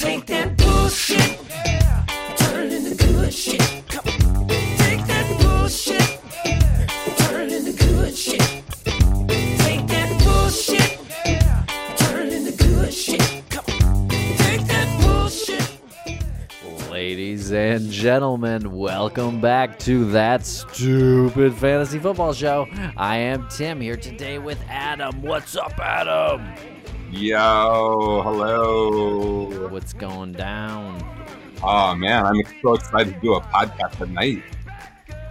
Take that bullshit, turn into good shit. Come on. Take that bullshit, turn into good shit. Take that bullshit, turn into good shit. Come on. Take that bullshit. Ladies and gentlemen, welcome back to that stupid fantasy football show. I am Tim here today with Adam. What's up, Adam? Yo, hello. What's going down? Oh man, I'm so excited to do a podcast tonight.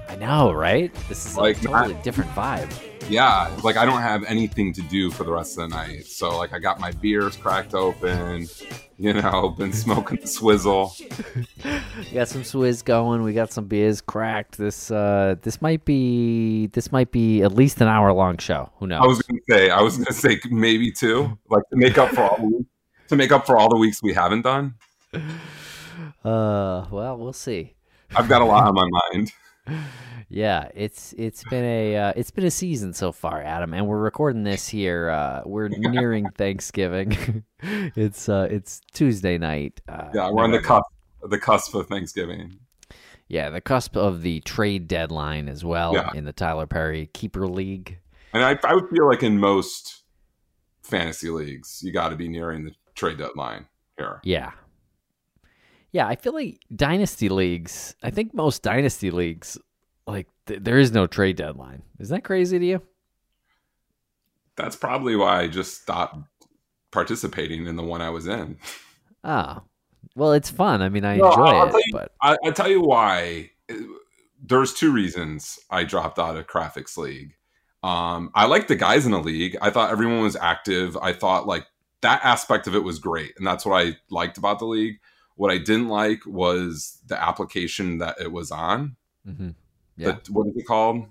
I know, right? This is like a totally different vibe. Yeah, like I don't have anything to do for the rest of the night. So like I got my beers cracked open, you know, been smoking the swizzle. Got some Swizz going. We got some beers cracked. This uh, this might be this might be at least an hour long show. Who knows? I was gonna say, I was gonna say maybe two, like to make up for all the, to make up for all the weeks we haven't done. Uh, well, we'll see. I've got a lot on my mind. Yeah, it's it's been a uh, it's been a season so far, Adam, and we're recording this here. Uh, we're nearing Thanksgiving. it's uh, it's Tuesday night. Uh, Yeah, we're on the cusp, the cusp of Thanksgiving. Yeah, the cusp of the trade deadline as well Yeah. in the Tyler Perry Keeper League. And I, I would feel like in most fantasy leagues, you got to be nearing the trade deadline here. Yeah, yeah. I feel like dynasty leagues. I think most dynasty leagues, like th- there is no trade deadline. Is that crazy to you? That's probably why I just stopped participating in the one I was in. Ah, well, it's fun. I mean, I No, enjoy I'll it, you- but I, I tell you why. There's two reasons I dropped out of Graphics League. Um, I liked the guys in the league. I thought everyone was active. I thought like that aspect of it was great, and that's what I liked about the league. What I didn't like was the application that it was on. Mhm. Yeah. The, what is it called?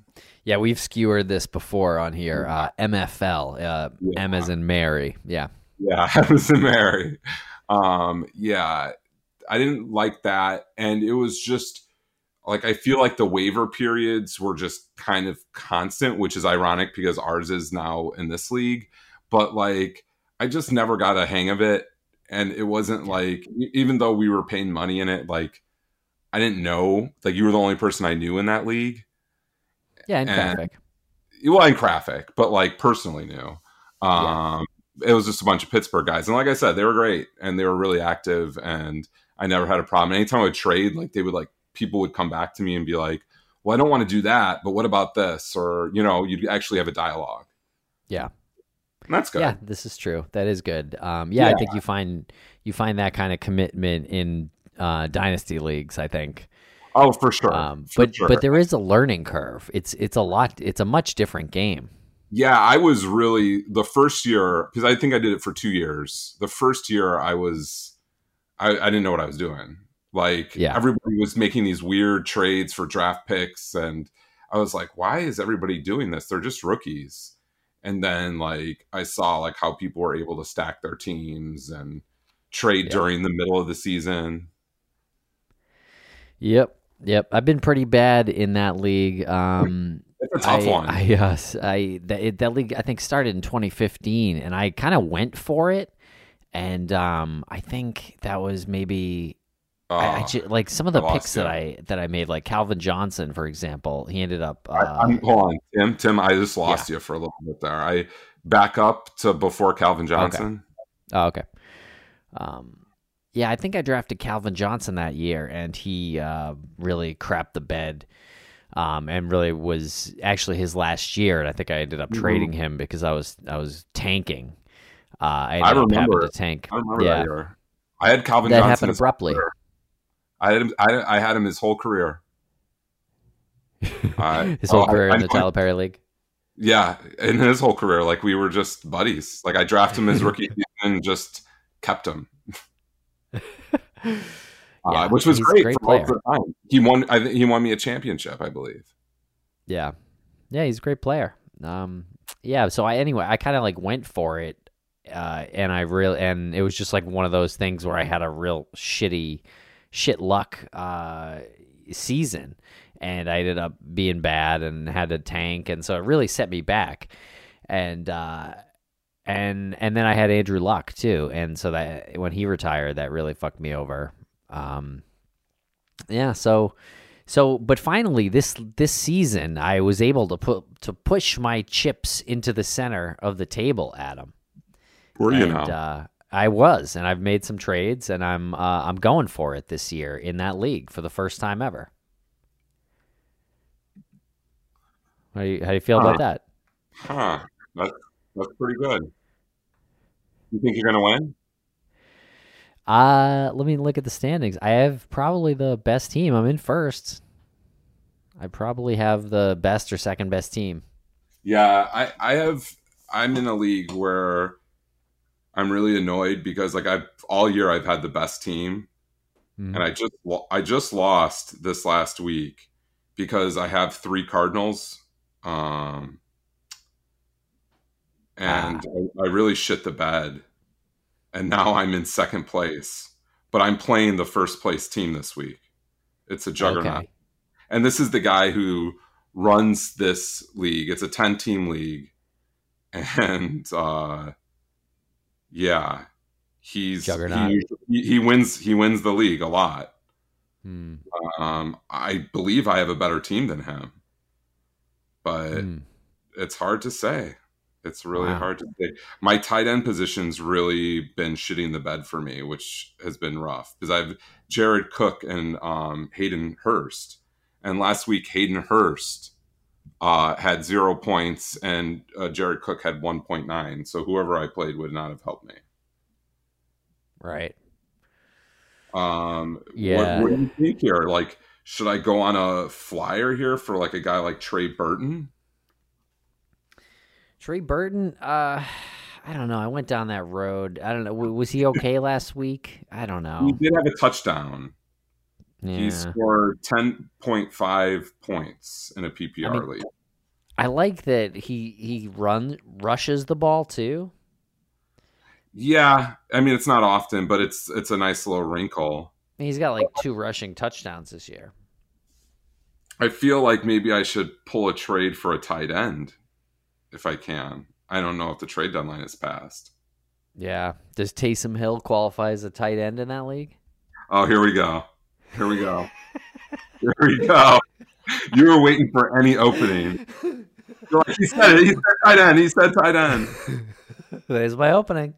Yeah, we've skewered this before on here. Uh, MFL, uh, Yeah. M as in Mary. Yeah, Yeah, Emerson Mary. Um, yeah, I didn't like that, and it was just like I feel like the waiver periods were just kind of constant, which is ironic because ours is now in this league. But like, I just never got a hang of it, and it wasn't like even though we were paying money in it, like I didn't know. Like you were the only person I knew in that league. yeah, in And- traffic. well in graphic but like personally knew um it was just a bunch of pittsburgh guys and like i said they were great and they were really active and i never had a problem anytime i would trade like they would like people would come back to me and be like well i don't want to do that but what about this or you know you'd actually have a dialogue Yeah. and that's good Yeah, this is true. That is good. Um, yeah, I think you find you find that kind of commitment in uh, dynasty leagues. I think, oh for sure um, for but sure. but there is a learning curve. It's it's a lot. It's a much different game. Yeah, I was really the first year because I think I did it for two years. The first year I was, I, I didn't know what I was doing. Like Yeah. everybody was making these weird trades for draft picks, and I was like, why is everybody doing this? They're just rookies. And then like I saw like how people were able to stack their teams and trade Yeah. during the middle of the season. Yep, yep. I've been pretty bad in that league. Um, It's a tough I, one. I, uh, s- I that, it, that league I think started in 2015, and I kind of went for it, and um, I think that was maybe I, I Uh, ju- like some of the I picks that. I that I made, like Calvin Johnson, for example. He ended up. Uh, I, I'm, hold on, Tim. Tim, I just lost you for a little bit there. I back up to before Calvin Johnson. oh, okay. Um, yeah, I think I drafted Calvin Johnson that year, and he uh, really crapped the bed. Um, and really was actually his last year, and I think I ended up Mhm. trading him because I was I was tanking. Uh, I, I remember to tank. I remember yeah, that year. I had Calvin That Johnson happened abruptly. I had him. I, I had him his whole career. I- his whole oh, career I in the Tyler Perry League. Yeah, in his whole career, like we were just buddies. Like I drafted him his rookie season and just kept him, Yeah, uh, which was great, great for most player. of the time. He won. I think he won me a championship, I believe. Yeah, yeah, he's a great player. Um, yeah. So I anyway, I kind of like went for it, uh, and I really and it was just like one of those things where I had a real shitty, shit luck uh, season, and I ended up being bad and had to tank, and so it really set me back, and uh, and and then I had Andrew Luck too, and so that when he retired, that really fucked me over. Um, yeah, so so but finally this this season I was able to put to push my chips into the center of the table, Adam. Were you and, now? Uh, I was, and I've made some trades, and I'm uh, I'm going for it this year in that league for the first time ever. How do you, how do you feel about that? huh. That's that's pretty good. You think you're gonna win? Uh, let me look at the standings. I have probably the best team. I'm in first. I probably have the best or second best team. Yeah, I I have I'm in a league where I'm really annoyed because like I've all year I've had the best team Mhm. and I just I just lost this last week because I have three Cardinals um and I, I really shit the bed and now I'm in second place but I'm playing the first place team this week. It's a juggernaut. Okay. and this is the guy who runs this league. It's a ten team league, and uh, yeah, he's Juggernaut. He, he wins. He wins the league a lot. Hmm. Um, I believe I have a better team than him, but Hmm. it's hard to say. It's really Wow. hard to say. My tight end position's really been shitting the bed for me, which has been rough because I've Jared Cook and um, Hayden Hurst, and last week Hayden Hurst uh, had zero points and uh, Jared Cook had one point nine. So whoever I played would not have helped me. Right. Um, Yeah. What, what do you think here? Like, should I go on a flyer here for like a guy like Trey Burton? Trey Burton. Uh, I don't know. I went down that road. I don't know. Was he okay last week? I don't know. He did have a touchdown. He scored 10.5 points in a PPR I mean- league. I like that he he run rushes the ball too. Yeah, I mean it's not often, but it's it's a nice little wrinkle. He's got like two rushing touchdowns this year. I feel like maybe I should pull a trade for a tight end if I can. I don't know if the trade deadline is passed. Yeah. Does Taysom Hill qualify as a tight end in that league? Oh, here we go. Here we go. here we go. You were waiting for any opening. Like, he said it. He said tight end. He said tight end. There's my opening.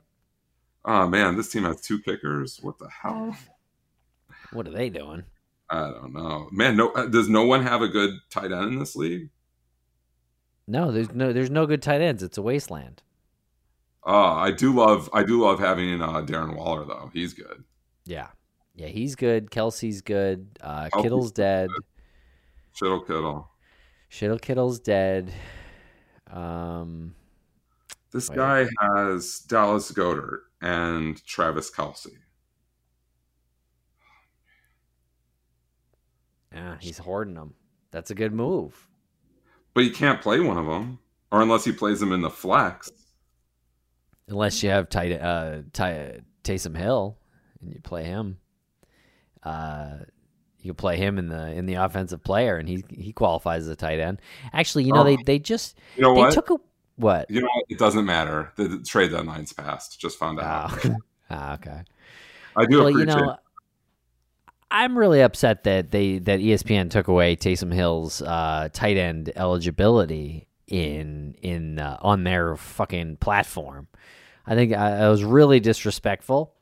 Oh man, this team has two kickers. What the hell? What are they doing? I don't know, man. No, uh, does no one have a good tight end in this league? No, there's no there's no good tight ends. It's a wasteland. Oh, I do love, I do love having uh, Darren Waller though. He's good. Yeah. Yeah, he's good. Kelce's good. Uh, Kelce's Kittle's dead. Shittle Kittle. Shittle Kittle's dead. Um, This Wait. guy has Dallas Goedert and Travis Kelce. yeah, he's hoarding them. That's a good move. But you can't play one of them, or unless he plays them in the flex. Unless you have tight uh Ty, Taysom Hill and you play him. Uh you play him in the in the offensive player and he he qualifies as a tight end. Actually, you know Oh. they they just You know they what? took a what? you know? It doesn't matter. The, the trade deadline's passed. Just found out. Oh. ah, okay. I do well, you appreciate. know, I'm really upset that they that ESPN took away Taysom Hill's uh, tight end eligibility in in uh, on their fucking platform. I think I, I was really disrespectful.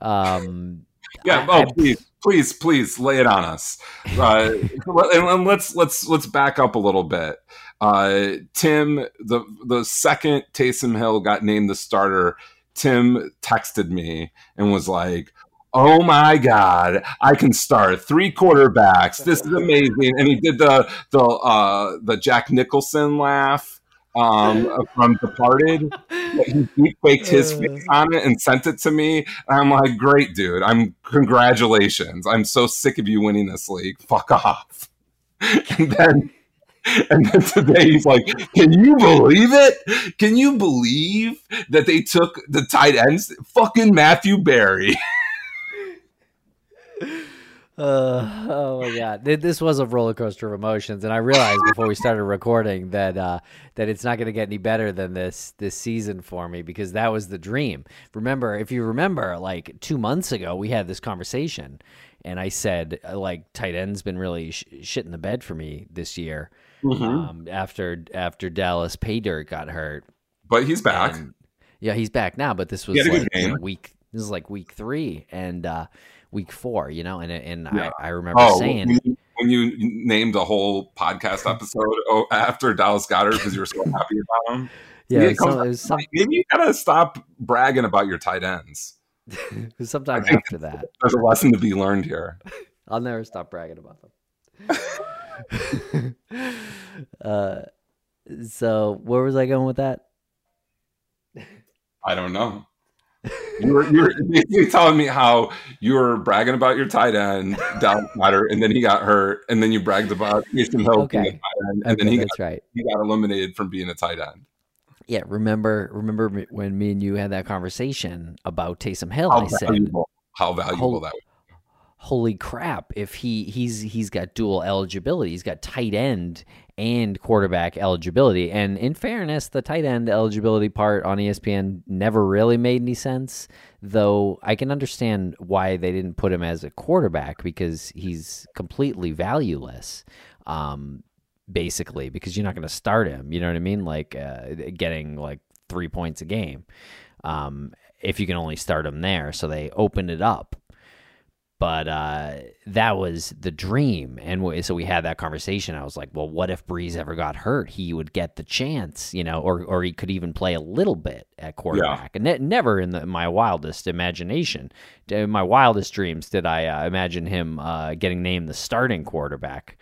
Um, yeah. I- oh, I- please, please, please, lay it on us. Uh, and, and let's let's let's back up a little bit. Uh, Tim, the the second Taysom Hill got named the starter, Tim texted me and was like. Oh my God! I can start three quarterbacks. This is amazing, and he did the the uh, the Jack Nicholson laugh um, from Departed. He faked his face on it and sent it to me. And I'm like, great, dude. I'm congratulations. I'm so sick of you winning this league. Fuck off. And then and then today he's like, Can you believe it? Can you believe that they took the tight ends? Fucking Matthew Berry. Uh, oh my god, this was a roller coaster of emotions, and I realized before we started recording that uh, that it's not going to get any better than this this season for me because that was the dream. Remember, if you remember, like two months ago, we had this conversation, and I said uh, like tight end's been really sh- shit in the bed for me this year. Um, after after Dallas Paydirt got hurt, But he's back. and- yeah, he's back now, but this was like you know, game. week. This is like week three and uh, week four, you know. And and Yeah. I, I remember Oh, saying, when you, when you named a whole podcast episode oh, after Dallas Goedert because you were so happy about him. yeah, Maybe it it was, some, it was, some, Maybe you gotta stop bragging about your tight ends. it was sometime I think- after that. There's a lesson to be learned here. I'll never stop bragging about them. uh, so where was I going with that? I don't know. You were, you were basically telling me how you were bragging about your tight end, Dallas Goedert, and then he got hurt, and then you bragged about Taysom Hill being a tight end, and then he got, that's right. he got eliminated from being a tight end. Yeah, remember remember when me and you had that conversation about Taysom Hill? How I said, how valuable Hol- that was. holy crap if he he's he's got dual eligibility he's got tight end and quarterback eligibility. And in fairness the tight end eligibility part on espn never really made any sense though i can understand why they didn't put him as a quarterback because he's completely valueless um basically because you're not going to start him you know what i mean? Like uh, getting like three points a game um if you can only start him there. So they opened it up but uh, that was the dream. And so we had that conversation. I was like, well, what if Brees ever got hurt? He would get the chance, you know, or, or he could even play a little bit at quarterback. And ne- never in the, my wildest imagination, in my wildest dreams, did I uh, imagine him uh, getting named the starting quarterback.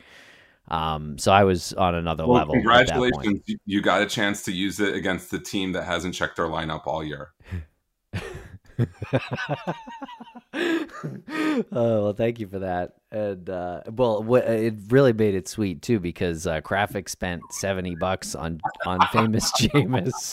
Um, so I was on another Well, level. at that point. congratulations. You- You got a chance to use it against the team that hasn't checked their lineup all year. oh well, thank you for that. And uh, well, what, it really made it sweet too because uh, Graphic spent seventy bucks on on famous Jameis.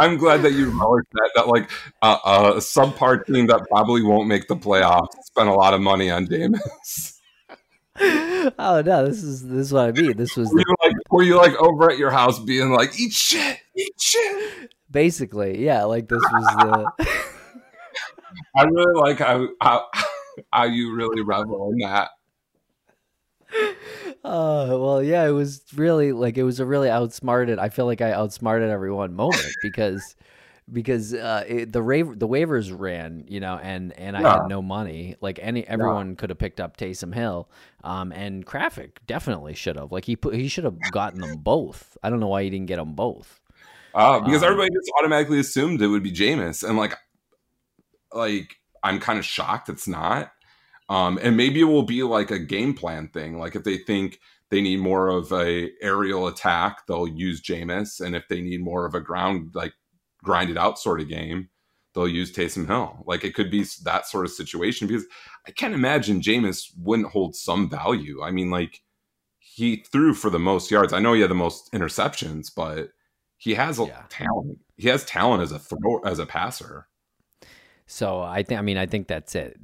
I'm glad that you acknowledged that. That like uh, a subpar team that probably won't make the playoffs spent a lot of money on Jameis. oh no, this is this is what I mean. This was Were the, you like were you like over at your house being like eat shit, eat shit? Basically yeah, like this was the. I really like how how, how you really revel in that. Oh well, yeah, it was really like it was a really outsmarted. I feel like I outsmarted everyone moment because because uh, it, the ra- the waivers ran, you know, and and I Yeah. had no money. Like any everyone could have picked up Taysom Hill, um, and Graphic definitely should have. Like he put he should have gotten them both. I don't know why he didn't get them both. Uh, because Um, everybody just automatically assumed it would be Jameis, and like, like I'm kind of shocked it's not. Um, and maybe it will be like a game plan thing. Like if they think they need more of a aerial attack, they'll use Jameis, and if they need more of a ground like grind it out sort of game, they'll use Taysom Hill. Like it could be that sort of situation because I can't imagine Jameis wouldn't hold some value. I mean, like he threw for the most yards. I know he had the most interceptions, but he has a Yeah. talent. He has talent as a thrower, as a passer. So I think I mean I think that's it.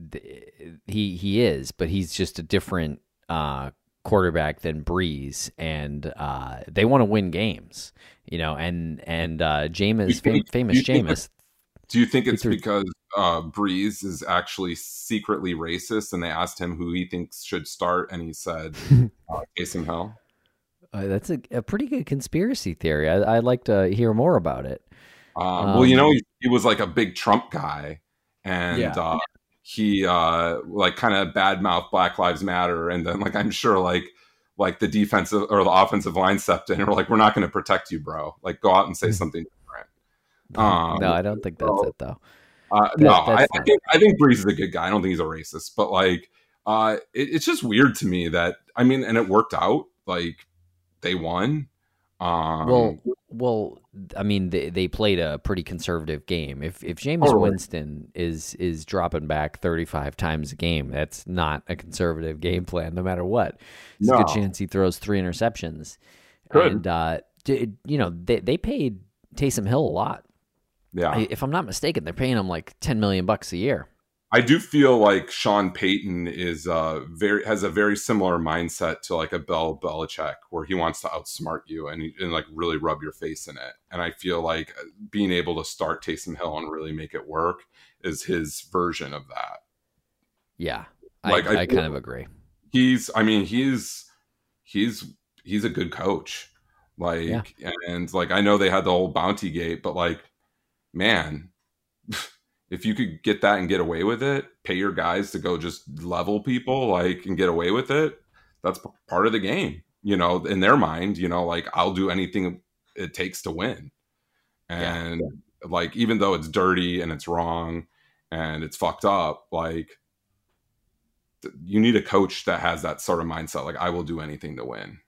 He he is, but he's just a different uh, quarterback than Brees, and uh, they want to win games, you know. And and uh, Jameis, fam- famous Jameis. Do you think it's threw- because uh, Brees is actually secretly racist, and they asked him who he thinks should start, and he said uh, Taysom Hill? Uh, that's a, a pretty good conspiracy theory. I, I'd like to hear more about it. Um, well, you know, Um, he, he was like a big Trump guy, and Yeah. uh, he uh, like kind of badmouth Black Lives Matter, and then like I'm sure like like the defensive or the offensive line stepped in and were like, "We're not going to protect you, bro. Like, go out and say something different." Um, no, I don't think that's so- it though. Uh, no, I, I think I think Brees is a good guy. I don't think he's a racist, but like, uh, it, it's just weird to me that I mean, and it worked out. Like, they won. Um, Well, well, I mean, they, they played a pretty conservative game. If if Jameis Totally. Winston is is dropping back thirty five times a game, that's not a conservative game plan, no matter what. There's a No. good chance he throws three interceptions. Good. And uh, d- you know, they they paid Taysom Hill a lot. yeah, If I'm not mistaken, they're paying him like ten million bucks a year. I do feel like Sean Payton is uh very has a very similar mindset to like a Bell Belichick, where he wants to outsmart you and, and like really rub your face in it. And I feel like uh, being able to start Taysom Hill and really make it work is his version of that. Yeah, Like, I, I I, kind of agree. He's, I mean, he's he's he's a good coach. Like, Yeah. and like I know they had the whole bounty gate, but like, man, if you could get that and get away with it, pay your guys to go just level people, like, and get away with it, that's part of the game. You know, in their mind, you know, like I'll do anything it takes to win. And like, even though it's dirty and it's wrong and it's fucked up, like you need a coach that has that sort of mindset. Like, I will do anything to win.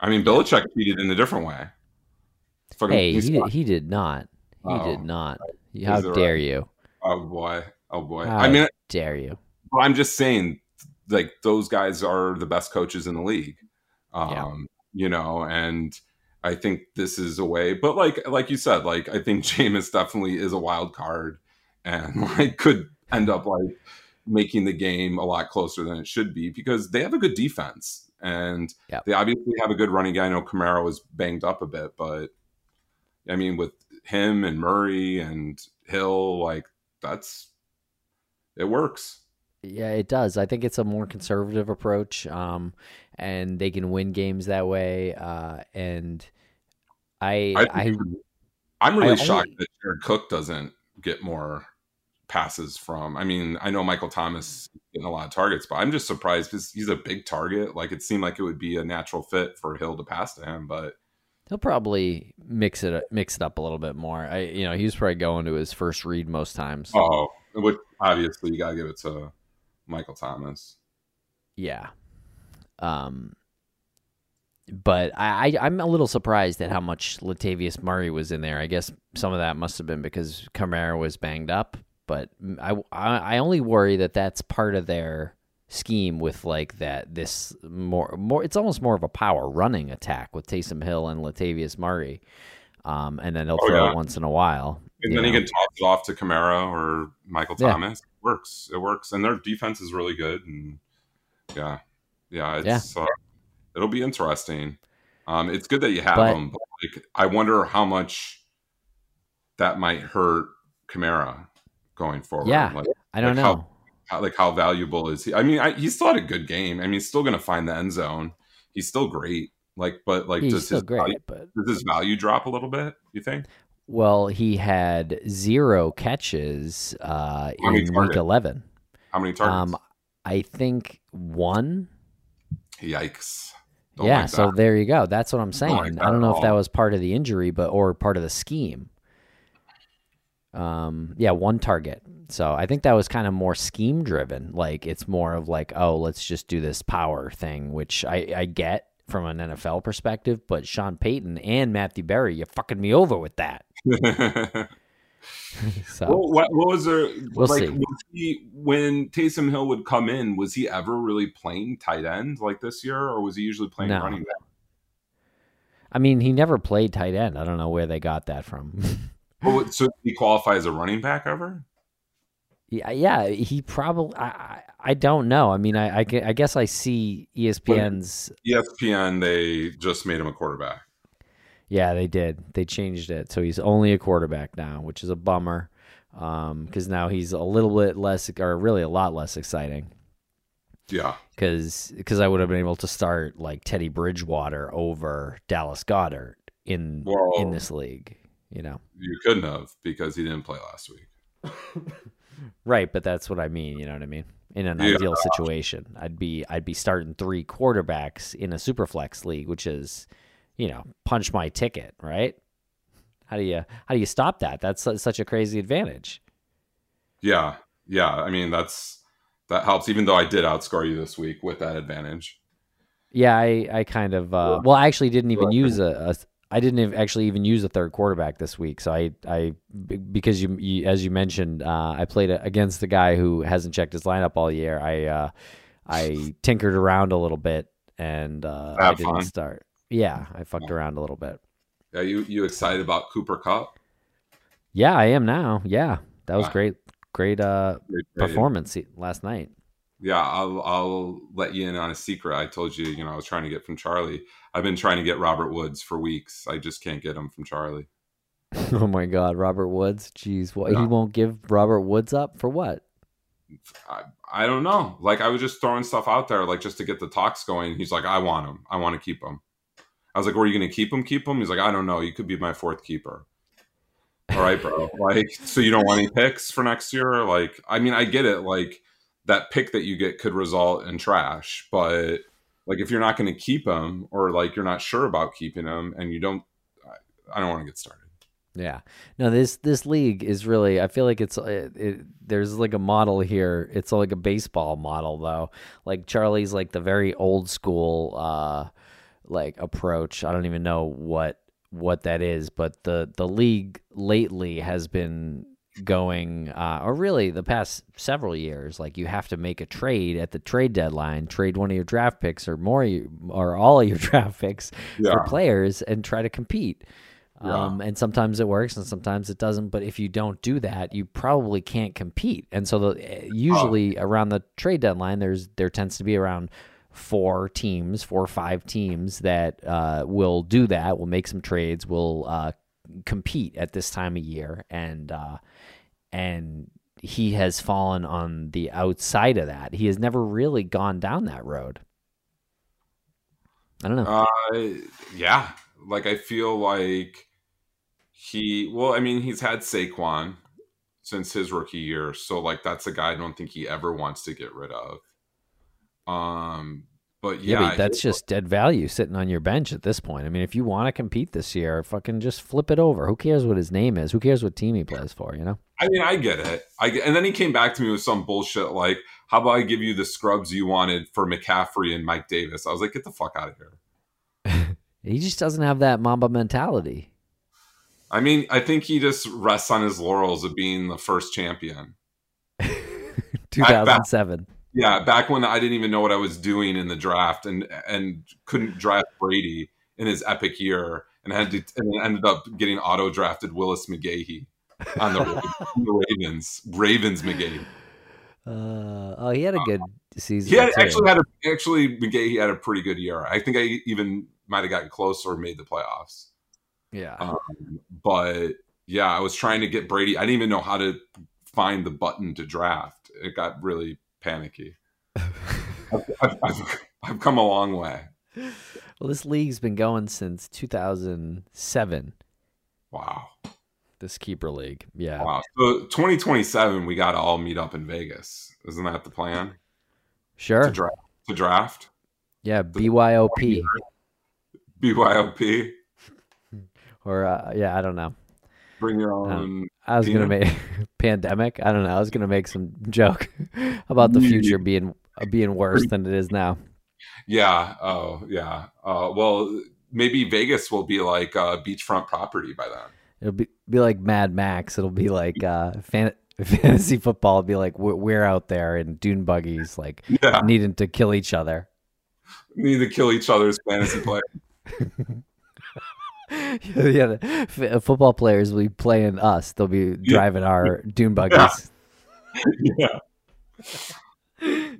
I mean, Belichick cheated in a different way. Fucking- Hey, he did, he did not. He Oh. did not. How dare right? you? Oh boy, oh boy. How I mean, dare you? I'm just saying, like those guys are the best coaches in the league. Um, Yeah. you know, and I think this is a way. But like, like you said, like I think Jameis definitely is a wild card, and like could end up like making the game a lot closer than it should be because they have a good defense and Yep. they obviously have a good running guy. I know Kamara is banged up a bit, but I mean, with him and Murray and Hill, like that's it works. Yeah, it does. I think it's a more conservative approach, um, and they can win games that way. Uh, and I, I I i'm really I shocked only- that Jared Cook doesn't get more passes from. I mean, I know Michael Thomas getting a lot of targets, but I'm just surprised because he's a big target. Like it seemed like it would be a natural fit for Hill to pass to him, but he'll probably mix it mix it up a little bit more. I, you know, he was probably going to his first read most times. oh, which obviously you gotta give it to Michael Thomas. Yeah. Um. But I, I, I'm a little surprised at how much Latavius Murray was in there. I guess some of that must have been because Kamara was banged up. But I, I, I only worry that that's part of their scheme with like that this more more. It's almost more of a power running attack with Taysom Hill and Latavius Murray, um, and then they'll Oh, throw yeah. it once in a while. And then he can toss it off to Kamara or Michael Yeah. Thomas. It works. It works. And their defense is really good. And yeah, yeah, it's Uh, it'll be interesting. Um, it's good that you have But- them, but like, I wonder how much that might hurt Kamara going forward. Yeah. like, I don't like know. how, like how valuable is he? I mean, I, he still had a good game. I mean, he's still going to find the end zone. He's still great. Like, but like, He's does his great, value, but does his value drop a little bit? You think? Well, he had zero catches uh, in week targets? 11. How many targets? Um, I think one. Yikes! Don't yeah, like so there you go. That's what I'm saying. like I don't know if that was part of the injury, but or part of the scheme. Um, yeah, one target. So I think that was kind of more scheme driven. Like it's more of like, oh, let's just do this power thing, which I, I get from an NFL perspective. But Sean Payton and Matthew Berry, you're fucking me over with that. So Well, what, what was there? We'll like, see. Was he, when Taysom Hill would come in, was he ever really playing tight end like this year, or was he usually playing No. running back? I mean, he never played tight end. I don't know where they got that from. Oh, so did he qualify as a running back ever? Yeah, yeah, he probably. I, I, don't know. I mean, I, I, I guess I see ESPN's. ESPN, they just made him a quarterback. Yeah, they did. They changed it, so he's only a quarterback now, which is a bummer. Um, because now he's a little bit less, or really a lot less exciting. Yeah, Because I would have been able to start like Teddy Bridgewater over Dallas Goedert in Whoa. in this league. You know, you couldn't have because he didn't play last week. right? But that's what I mean. You know what I mean? In an Yeah. ideal situation, I'd be I'd be starting three quarterbacks in a superflex league, which is, you know, punch my ticket, right? How do you how do you stop that? That's such a crazy advantage. Yeah, yeah. I mean, that's that helps. Even though I did outscore you this week with that advantage. Yeah, I I kind of uh, well, I actually didn't even use a, a I didn't actually even use a third quarterback this week. So I I because you, you as you mentioned, uh, I played against the guy who hasn't checked his lineup all year. I uh, I tinkered around a little bit and uh, I didn't fun. start. Yeah, I fucked around a little bit. Yeah, you you excited about Cooper Kupp? Yeah, I am now. Yeah, that was Wow. great. great uh Great performance last night. Yeah, I'll I'll let you in on a secret. I told you, you know, I was trying to get from Charlie. I've been trying to get Robert Woods for weeks. I just can't get him from Charlie. oh my God, Robert Woods. Jeez, what he won't give Robert Woods up for what? I, I don't know. Like I was just throwing stuff out there, like just to get the talks going. He's like, I want him. I want to keep him. I was like, Were you going to keep him? Keep him? He's like, I don't know. You could be my fourth keeper. All right, bro. like, so you don't want any picks for next year? Like, I mean, I get it. Like that pick that you get could result in trash, but like if you're not going to keep him or like you're not sure about keeping him and you don't, I, I don't want to get started. Yeah. No, this this league is really. I feel like it's it, it, there's like a model here. It's like a baseball model though. Like Charlie's like the very old school uh like approach. I don't even know what what that is, but the the league lately has been going uh or really the past several years like you have to make a trade at the trade deadline trade one of your draft picks or more or all of your draft picks Yeah. for players and try to compete Yeah. um, and sometimes it works and sometimes it doesn't. But if you don't do that, you probably can't compete. And so, the, eh, usually around the trade deadline, there's there tends to be around four teams, four or five teams that uh, will do that. Will make some trades. Will uh, compete at this time of year, and uh, and he has fallen on the outside of that. He has never really gone down that road. I don't know. Uh, yeah. Like I feel like he. Well, I mean, he's had Saquon since his rookie year, so like that's a guy I don't think he ever wants to get rid of. Um, but Yeah, yeah, but that's just dead value sitting on your bench at this point. I mean, if you want to compete this year, fucking just flip it over. Who cares what his name is? Who cares what team he plays for? You know? I mean, I get it. I get, and then he came back to me with some bullshit like, "How about I give you the scrubs you wanted for McCaffrey and Mike Davis?" I was like, "Get the fuck out of here." He just doesn't have that Mamba mentality. I mean, I think he just rests on his laurels of being the first champion. 2007. Yeah, back when I didn't even know what I was doing in the draft and and couldn't draft Brady in his epic year and had to and ended up getting auto drafted Willis McGahee on the, Ravens. Ravens McGahee. Uh, oh, he had a good season. He had actually had a actually McGahee had a pretty good year. I think I even might have gotten close or made the playoffs. yeah. Um, but yeah, I was trying to get Brady. I didn't even know how to find the button to draft. It got really panicky. I've, I've, I've, I've come a long way. Well, this league's been going since 2007. Wow. This keeper league. Yeah. Wow. So 2027, we got to all meet up in Vegas. Isn't that the plan? Sure. To draft? To draft? Yeah. BYOP. BYOP? Or, uh, yeah, I don't know. Bring your own. I was gonna make pandemic. I don't know. I was gonna make some joke about the future being uh, being worse than it is now. Yeah. Oh, yeah. Uh, well, maybe Vegas will be like uh, beachfront property by then. It'll be be like Mad Max. It'll be like uh, fan- fantasy football. It'll be like we're, we're out there in dune buggies, like Yeah. needing to kill each other. Need to kill each other's fantasy players. yeah, the f- football players will be playing us. They'll be driving our dune buggies. yeah.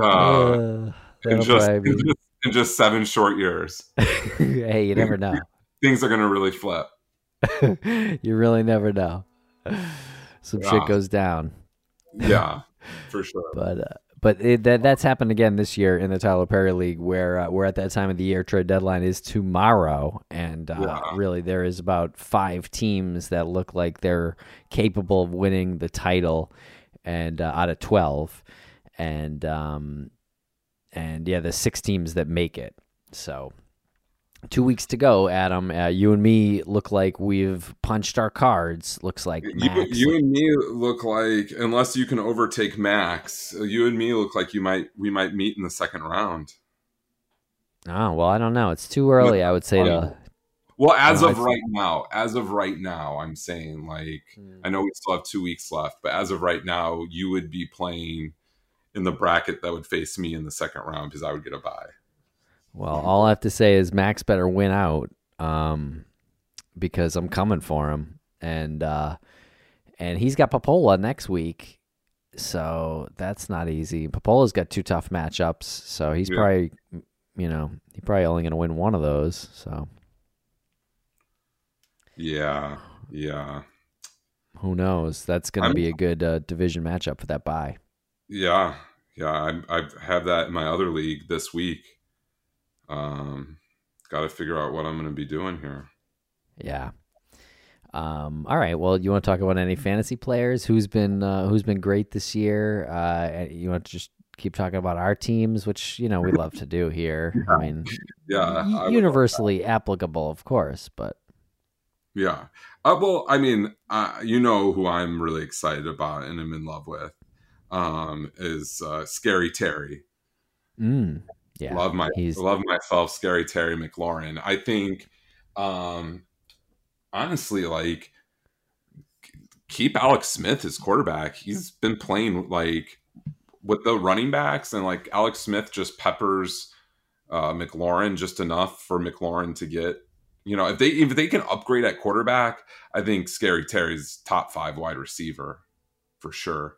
Uh, Uh, in, just, be- just, in just seven short years, hey, you never know. things are going to really flip. you really never know. Some shit goes down. Yeah, for sure. but uh, but it, that that's happened again this year in the Tyler Perry League, where uh, we're at that time of the year. Trade deadline is tomorrow, and uh, Yeah. really there is about five teams that look like they're capable of winning the title, and uh, out of twelve, and um, and yeah, the six teams that make it. So. Two weeks to go, Adam. Uh, you and me look like we've punched our cards. Looks like You, Max. you and me look like, unless you can overtake Max, you and me look like you might we might meet in the second round. oh well, I don't know. It's too early. I would say to Well, as Uh, of right now, as of right now, I'm saying like I know we still have two weeks left, but as of right now, you would be playing in the bracket that would face me in the second round because I would get a bye. Well, all I have to say is Max better win out, um, because I'm coming for him, and uh, and he's got Popola next week, so that's not easy. Popola's got two tough matchups, so he's Yeah. probably, you know, he's probably only going to win one of those. So Yeah, yeah, who knows? That's going to be a good uh, division matchup for that bye. yeah, yeah. I I have that in my other league this week. Um, got to figure out what I'm going to be doing here. Yeah. Um, all right. Well, you want to talk about any fantasy players? Who's been uh, who's been great this year? Uh, you want to just keep talking about our teams, which you know we love to do here. I mean, Yeah, universally applicable, of course, but Yeah. Uh, well, I mean, uh, you know who I'm really excited about and I'm in love with um, is uh, Scary Terry. mm, yeah, love my love myself, Scary Terry McLaurin. I think, um, honestly, like keep Alex Smith as quarterback. He's been playing like with the running backs, and like Alex Smith just peppers uh, McLaurin just enough for McLaurin to get. You know, if they if they can upgrade at quarterback, I think Scary Terry's top five wide receiver for sure.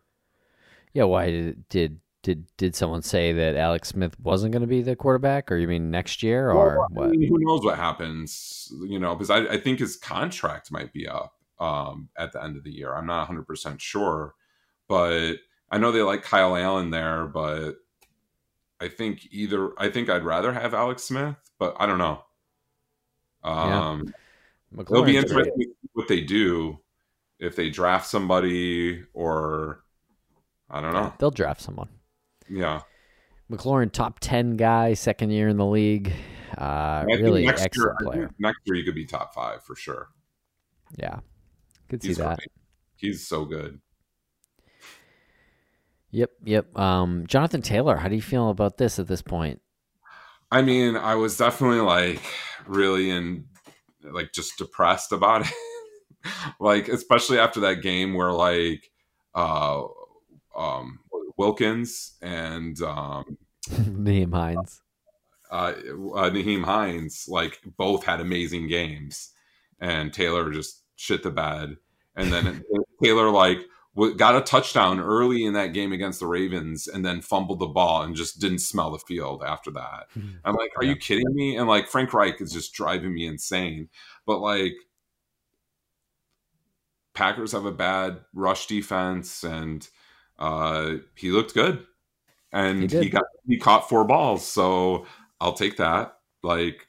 yeah. Why did did did someone say that Alex Smith wasn't going to be the quarterback, or you mean next year, or Well, I what? mean, who knows what happens? You know, because I, I think his contract might be up um, at the end of the year. I'm not 100 percent sure, but I know they like Kyle Allen there. But I think either I think I'd rather have Alex Smith, but I don't know. Um, It'll be interesting what they do if they draft somebody or I don't Yeah, know. they'll draft someone. Yeah, McLaurin, top ten guy, second year in the league. Uh, really next excellent year, player. next year he could be top five for sure. Yeah, could see He's that. great. He's so good. Yep, yep. Um, Jonathan Taylor, how do you feel about this at this point? I mean, I was definitely like really in like just depressed about it. like especially after that game where like uh um Wilkins and um Nyheim Hines. uh, uh Nyheim Hines like both had amazing games and Taylor just shit the bed and then Taylor like got a touchdown early in that game against the Ravens and then fumbled the ball and just didn't smell the field after that. I'm like, are Yeah. you kidding me? And like Frank Reich is just driving me insane. But like Packers have a bad rush defense and uh he looked good. And He he, got he caught four balls. So I'll take that. Like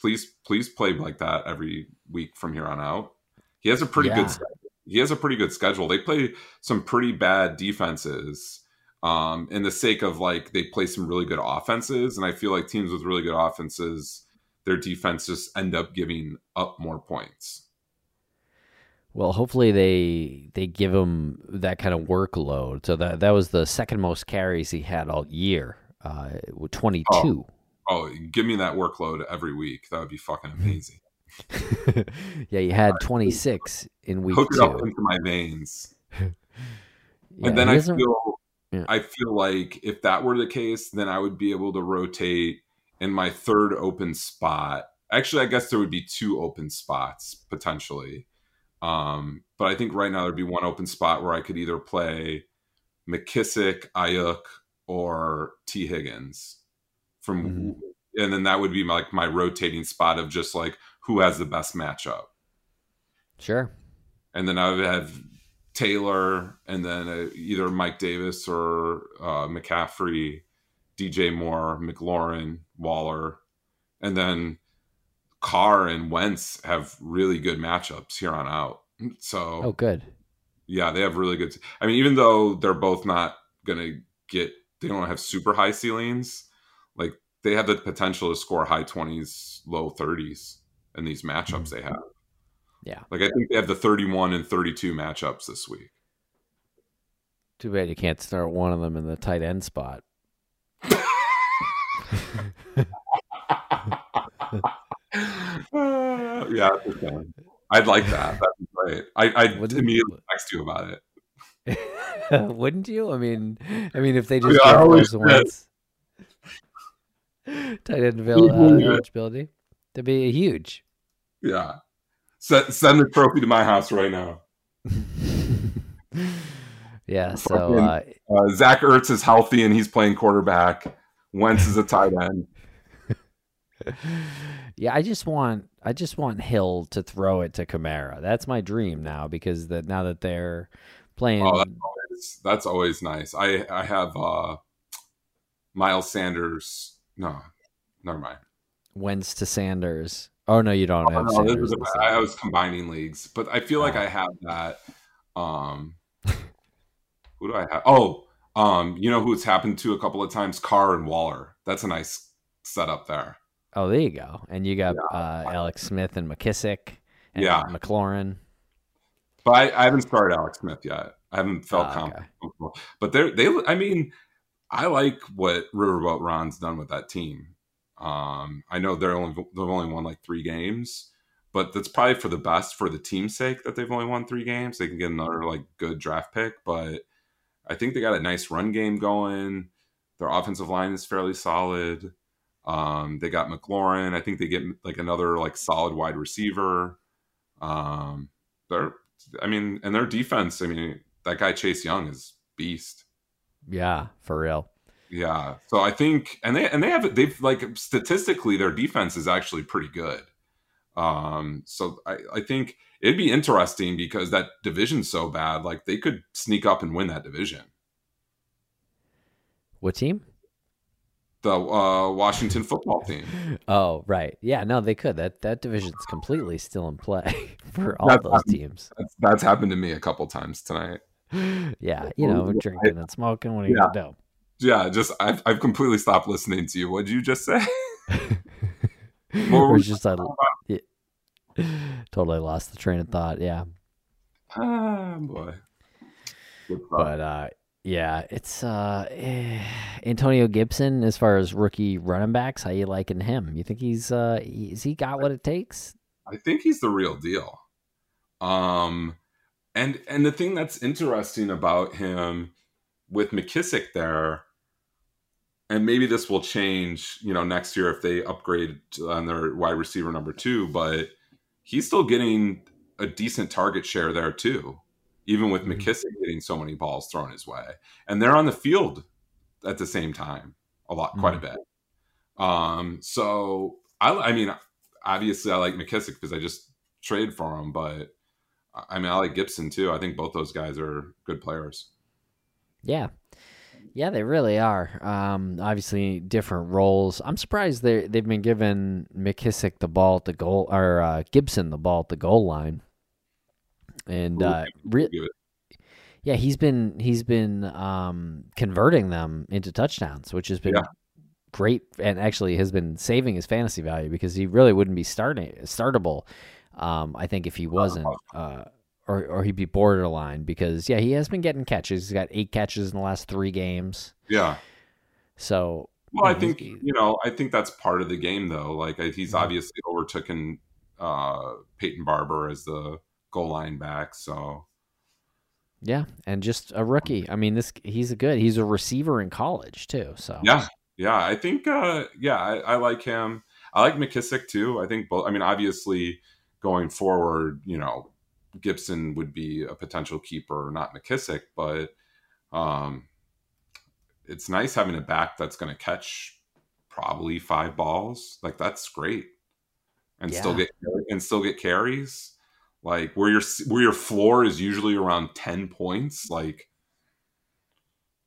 please please play like that every week from here on out. He has a pretty Yeah. good. He has a pretty good schedule. They play some pretty bad defenses um, in the sake of like they play some really good offenses, and I feel like teams with really good offenses, their defense just end up giving up more points. Well, hopefully they they give him that kind of workload. So that that was the second most carries he had all year, uh, twenty two. Oh, give me that workload every week. That would be fucking amazing. yeah, he had twenty six in week Hook it up into my veins. Yeah, and then I feel Yeah. I feel like if that were the case, then I would be able to rotate in my third open spot. Actually, I guess there would be two open spots potentially. Um, but I think right now there'd be one open spot where I could either play McKissic, Aiyuk, or T. Higgins from Mhm. and then that would be like my rotating spot of just like who has the best matchup sure. and then I would have Taylor, and then uh, either Mike Davis or uh, McCaffrey, DJ Moore, McLaurin, Waller, and then Carr and Wentz have really good matchups here on out. So Oh, good. yeah, they have really good. I mean, even though they're both not gonna get, they don't have super high ceilings. Like they have the potential to score high twenties, low thirties in these matchups mm-hmm. they have. Yeah. Like I think they have the 31 and 32 matchups this week. Too bad you can't start one of them in the tight end spot. Uh, yeah. I'd like that. That'd be great. I, I'd Wouldn't- immediately text you about it. Wouldn't you? I mean, I mean, if they just Yeah, I always. Wentz tight end avail- uh, Yeah. eligibility, that'd be huge. Yeah. Send, send the trophy to my house right now. yeah. So uh, Uh, Zach Ertz is healthy and he's playing quarterback. Wentz is a tight end. Yeah, I just want I just want Hill to throw it to Kamara. That's my dream now because that now that they're playing. Oh, that's always, that's always nice. I I have uh, Miles Sanders. No, never mind. Wentz to Sanders. Oh no, you don't have Oh, no, was a- I was combining leagues, but I feel like Oh. I have that. Um, who do I have? Oh, um, you know who's happened to a couple of times? Carr and Waller. That's a nice setup there. Oh, there you go. And you got uh, Alex Smith and McKissic and Yeah. McLaurin. But I, I haven't started Alex Smith yet. I haven't felt Ah, confident. But they're they. I mean, I like what Riverboat Ron's done with that team. Um, I know they're only they've only won like three games, but that's probably for the best for the team's sake that they've only won three games. They can get another like good draft pick, but I think they got a nice run game going. Their offensive line is fairly solid. Um, they got McLaurin. I think they get like another like solid wide receiver. Um, they're, I mean, and their defense. I mean, that guy Chase Young is beast. Yeah, for real. Yeah. So I think, and they and they have they've like statistically their defense is actually pretty good. Um, so I, I think it'd be interesting because that division's so bad. Like they could sneak up and win that division. What team? The uh, Washington football team. Oh, right. Yeah, no, they could. That that division's completely still in play for all That's those awesome. teams. That's, that's happened to me a couple times tonight. Yeah, you know, drinking and smoking. What you Yeah. gonna Yeah, just I've, I've completely stopped listening to you. What did you just say? do? Or just I totally lost the train of thought. Yeah, ah, boy. But uh, yeah, it's uh, eh, Antonio Gibson as far as rookie running backs. How you liking him? You think he's uh, he got what it takes? I think he's the real deal. Um, and and the thing that's interesting about him with McKissic there, and maybe this will change, you know, next year if they upgrade on their wide receiver number two, but he's still getting a decent target share there too, even with Mhm. McKissic getting so many balls thrown his way, and they're on the field at the same time a lot, quite a bit. Um, so I, I mean, obviously I like McKissic because I just trade for him, but I mean I like Gibson too. I think both those guys are good players. Yeah. Yeah, they really are. Um, obviously, different roles. I'm surprised they they've been giving McKissic the ball at the goal or uh, Gibson the ball at the goal line, and uh, re- yeah, he's been he's been um, converting them into touchdowns, which has been Yeah. great, and actually has been saving his fantasy value because he really wouldn't be starting startable. Um, I think if he wasn't, uh, or or he'd be borderline because yeah, he has been getting catches. He's got eight catches in the last three games. Yeah. So Well, I think you know. I think that's part of the game, though. Like he's Mhm. obviously overtaken uh, Peyton Barber as the goal line back. So yeah, and just a rookie. I mean, this he's a good. He's a receiver in college too. So yeah, yeah. I think uh, yeah, I, I like him. I like McKissic too. I think both. I mean, obviously, going forward, you know, Gibson would be a potential keeper, not McKissic, but um, it's nice having a back that's going to catch probably five balls. Like that's great, and still get and still get carries. Like where your where your floor is usually around ten points. Like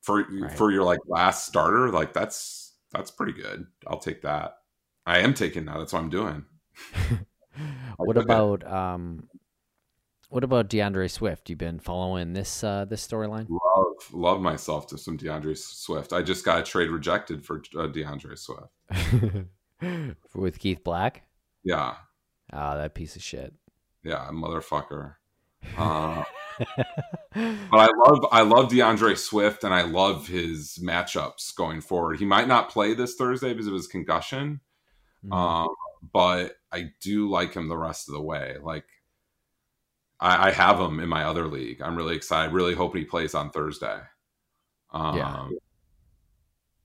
for Right. for your like last starter, like that's that's pretty good. I'll take that. I am taking that. That's what I'm doing. what about um, what about DeAndre Swift? You've been following this uh this storyline? Love love myself to some DeAndre Swift. I just got a trade rejected for uh, DeAndre Swift. With Keith Black? Yeah, Ah, that piece of shit. Yeah, motherfucker. Uh, but I love I love DeAndre Swift and I love his matchups going forward. He might not play this Thursday because of his concussion, Mhm. um, but I do like him the rest of the way. Like I, I have him in my other league. I'm really excited. Really hoping he plays on Thursday. Um, Yeah.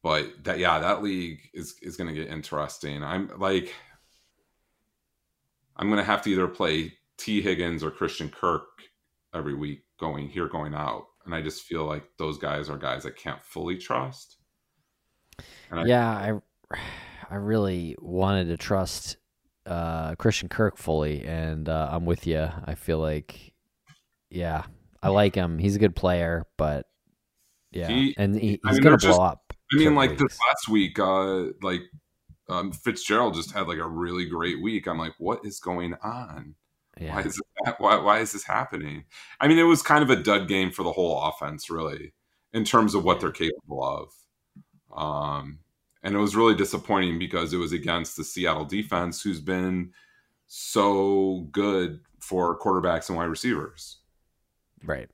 But that yeah, that league is is going to get interesting. I'm like, I'm going to have to either play Tee Higgins or Christian Kirk every week going here, going out. And I just feel like those guys are guys I can't fully trust. And I, yeah, I I really wanted to trust uh, Christian Kirk fully, and uh, I'm with you. I feel like, yeah, I like him. He's a good player, but yeah, He- and he, I he's mean, gonna blow just- up. I mean, like weeks. this last week, uh, like um, Fitzgerald just had like a really great week. I'm like, what is going on? Yeah. Why is this, why, why is this happening? I mean, it was kind of a dud game for the whole offense, really, in terms of what they're capable of. Um, and it was really disappointing because it was against the Seattle defense, who's been so good for quarterbacks and wide receivers. right.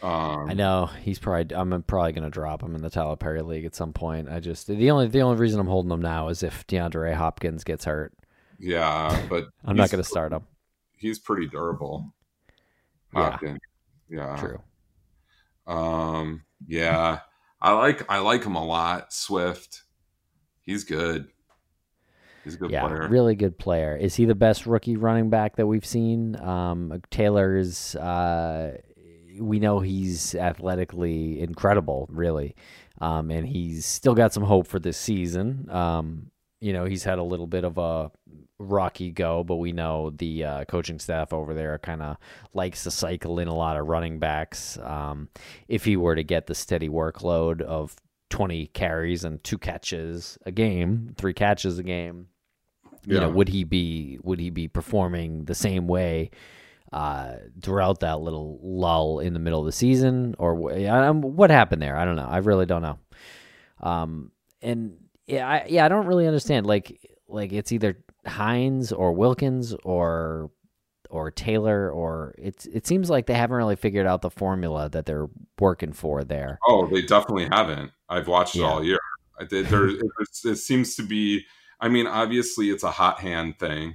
Um, I know he's probably. I'm probably gonna drop him in the Tyler Perry league at some point. I just the only the only reason I'm holding him now is if DeAndre Hopkins gets hurt. Yeah, but I'm not gonna start him. He's pretty durable. Yeah. Yeah. True. Um, yeah, I like I like him a lot. Swift, he's good. He's a good yeah, player. really good player. Is he the best rookie running back that we've seen? Um, Taylor's. Uh, we know he's athletically incredible, really, um, and he's still got some hope for this season. Um, you know, he's had a little bit of a rocky go, but we know the uh, coaching staff over there kind of likes to cycle in a lot of running backs. Um, if he were to get the steady workload of 20 carries and two catches a game, three catches a game, you know, would he be would he be performing the same way uh, throughout that little lull in the middle of the season, or um, what happened there? I don't know. I really don't know. Um, and yeah, I, yeah, I don't really understand. Like, like it's either Hines or Wilkins or or Taylor, or it's it seems like they haven't really figured out the formula that they're working for there. Oh, they definitely haven't. I've watched it Yeah. all year. I did. There, it, it seems to be. I mean, obviously, it's a hot hand thing.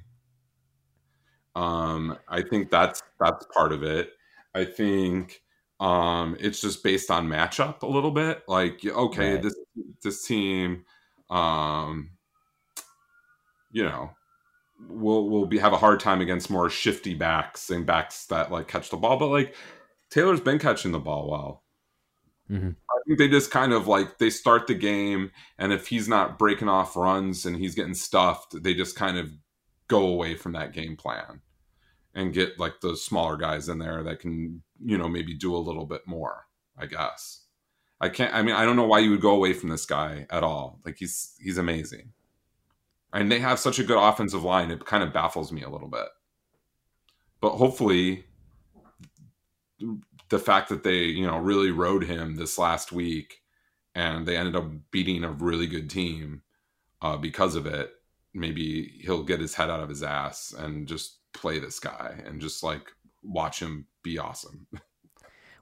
Um, I think that's that's part of it. I think um, it's just based on matchup a little bit. Like, okay, Right. this this team, um, you know, will will be have a hard time against more shifty backs and backs that like catch the ball. But like Taylor's been catching the ball well. Mhm. I think they just kind of like they start the game, and if he's not breaking off runs and he's getting stuffed, they just kind of go away from that game plan and get like those smaller guys in there that can you know maybe do a little bit more. I guess I can't. I mean, I don't know why you would go away from this guy at all. Like he's he's amazing, and they have such a good offensive line. It kind of baffles me a little bit, but hopefully the fact that they you know really rode him this last week and they ended up beating a really good team uh, because of it maybe he'll get his head out of his ass and just play this guy and just like watch him be awesome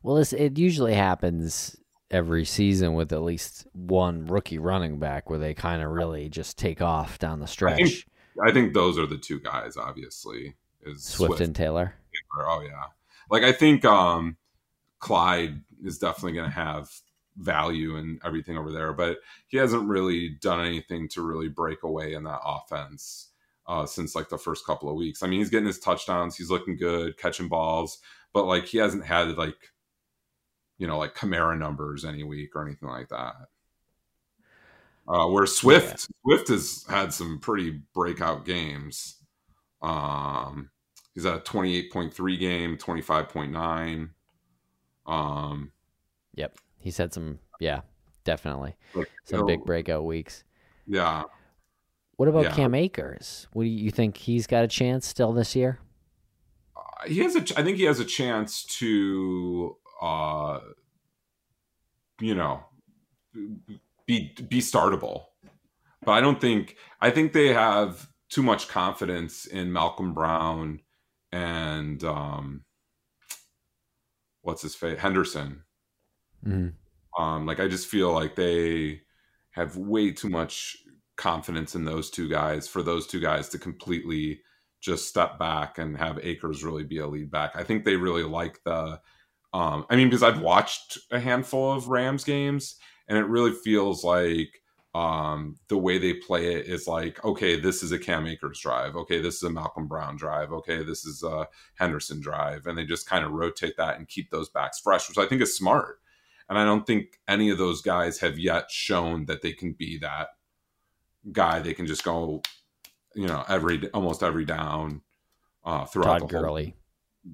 Well, this, it usually happens every season with at least one rookie running back where they kind of really just take off down the stretch. think i think those are the two guys obviously is Swift, and Taylor. oh yeah like i think um clyde is definitely going to have value and everything over there but he hasn't really done anything to really break away in that offense uh, since like the first couple of weeks i mean he's getting his touchdowns he's looking good catching balls but like he hasn't had like you know like Kamara numbers any week or anything like that uh, where Swift Swift has had some pretty breakout games. Um, he's at a twenty eight point three game, twenty five point nine. Um, Yep. He's had some, yeah, definitely. like, Some you big breakout weeks. Yeah, What about Yeah. Cam Akers? What do you, you think he's got a chance still this year? Uh, he has a. I think he has a chance to, uh, you know, be be startable. But I don't think. I think they have too much confidence in Malcolm Brown and um, what's his face Henderson. Mm-hmm. Um, like I just feel like they have way too much confidence in those two guys for those two guys to completely just step back and have Akers really be a lead back. I think they really like the um I mean because I've watched a handful of Rams games and it really feels like um, the way they play it is like, okay, this is a Cam Akers drive. Okay, this is a Malcolm Brown drive. Okay, this is a Henderson drive. And they just kind of rotate that and keep those backs fresh, which I think is smart. And I don't think any of those guys have yet shown that they can be that guy. They can just go, you know, every almost every down uh, throughout Todd the whole Gurley.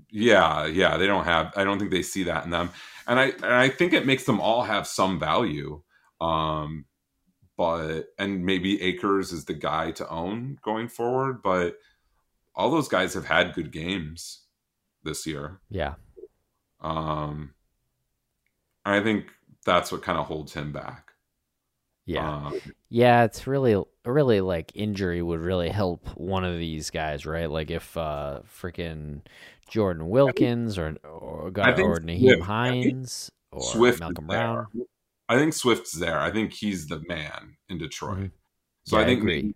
Yeah yeah they don't have i don't think they see that in them and i and i think it makes them all have some value um but and maybe akers is the guy to own going forward but all those guys have had good games this year Yeah. um i think that's what kind of holds him back Yeah. Um, Yeah, it's really really like injury would really help one of these guys, right? Like if uh freaking Jordan Wilkins or or, I think or Nyheim I Hines or Swift Malcolm. Brown. I think Swift's there. I think he's the man in Detroit. Mhm. So Yeah, I I think agree.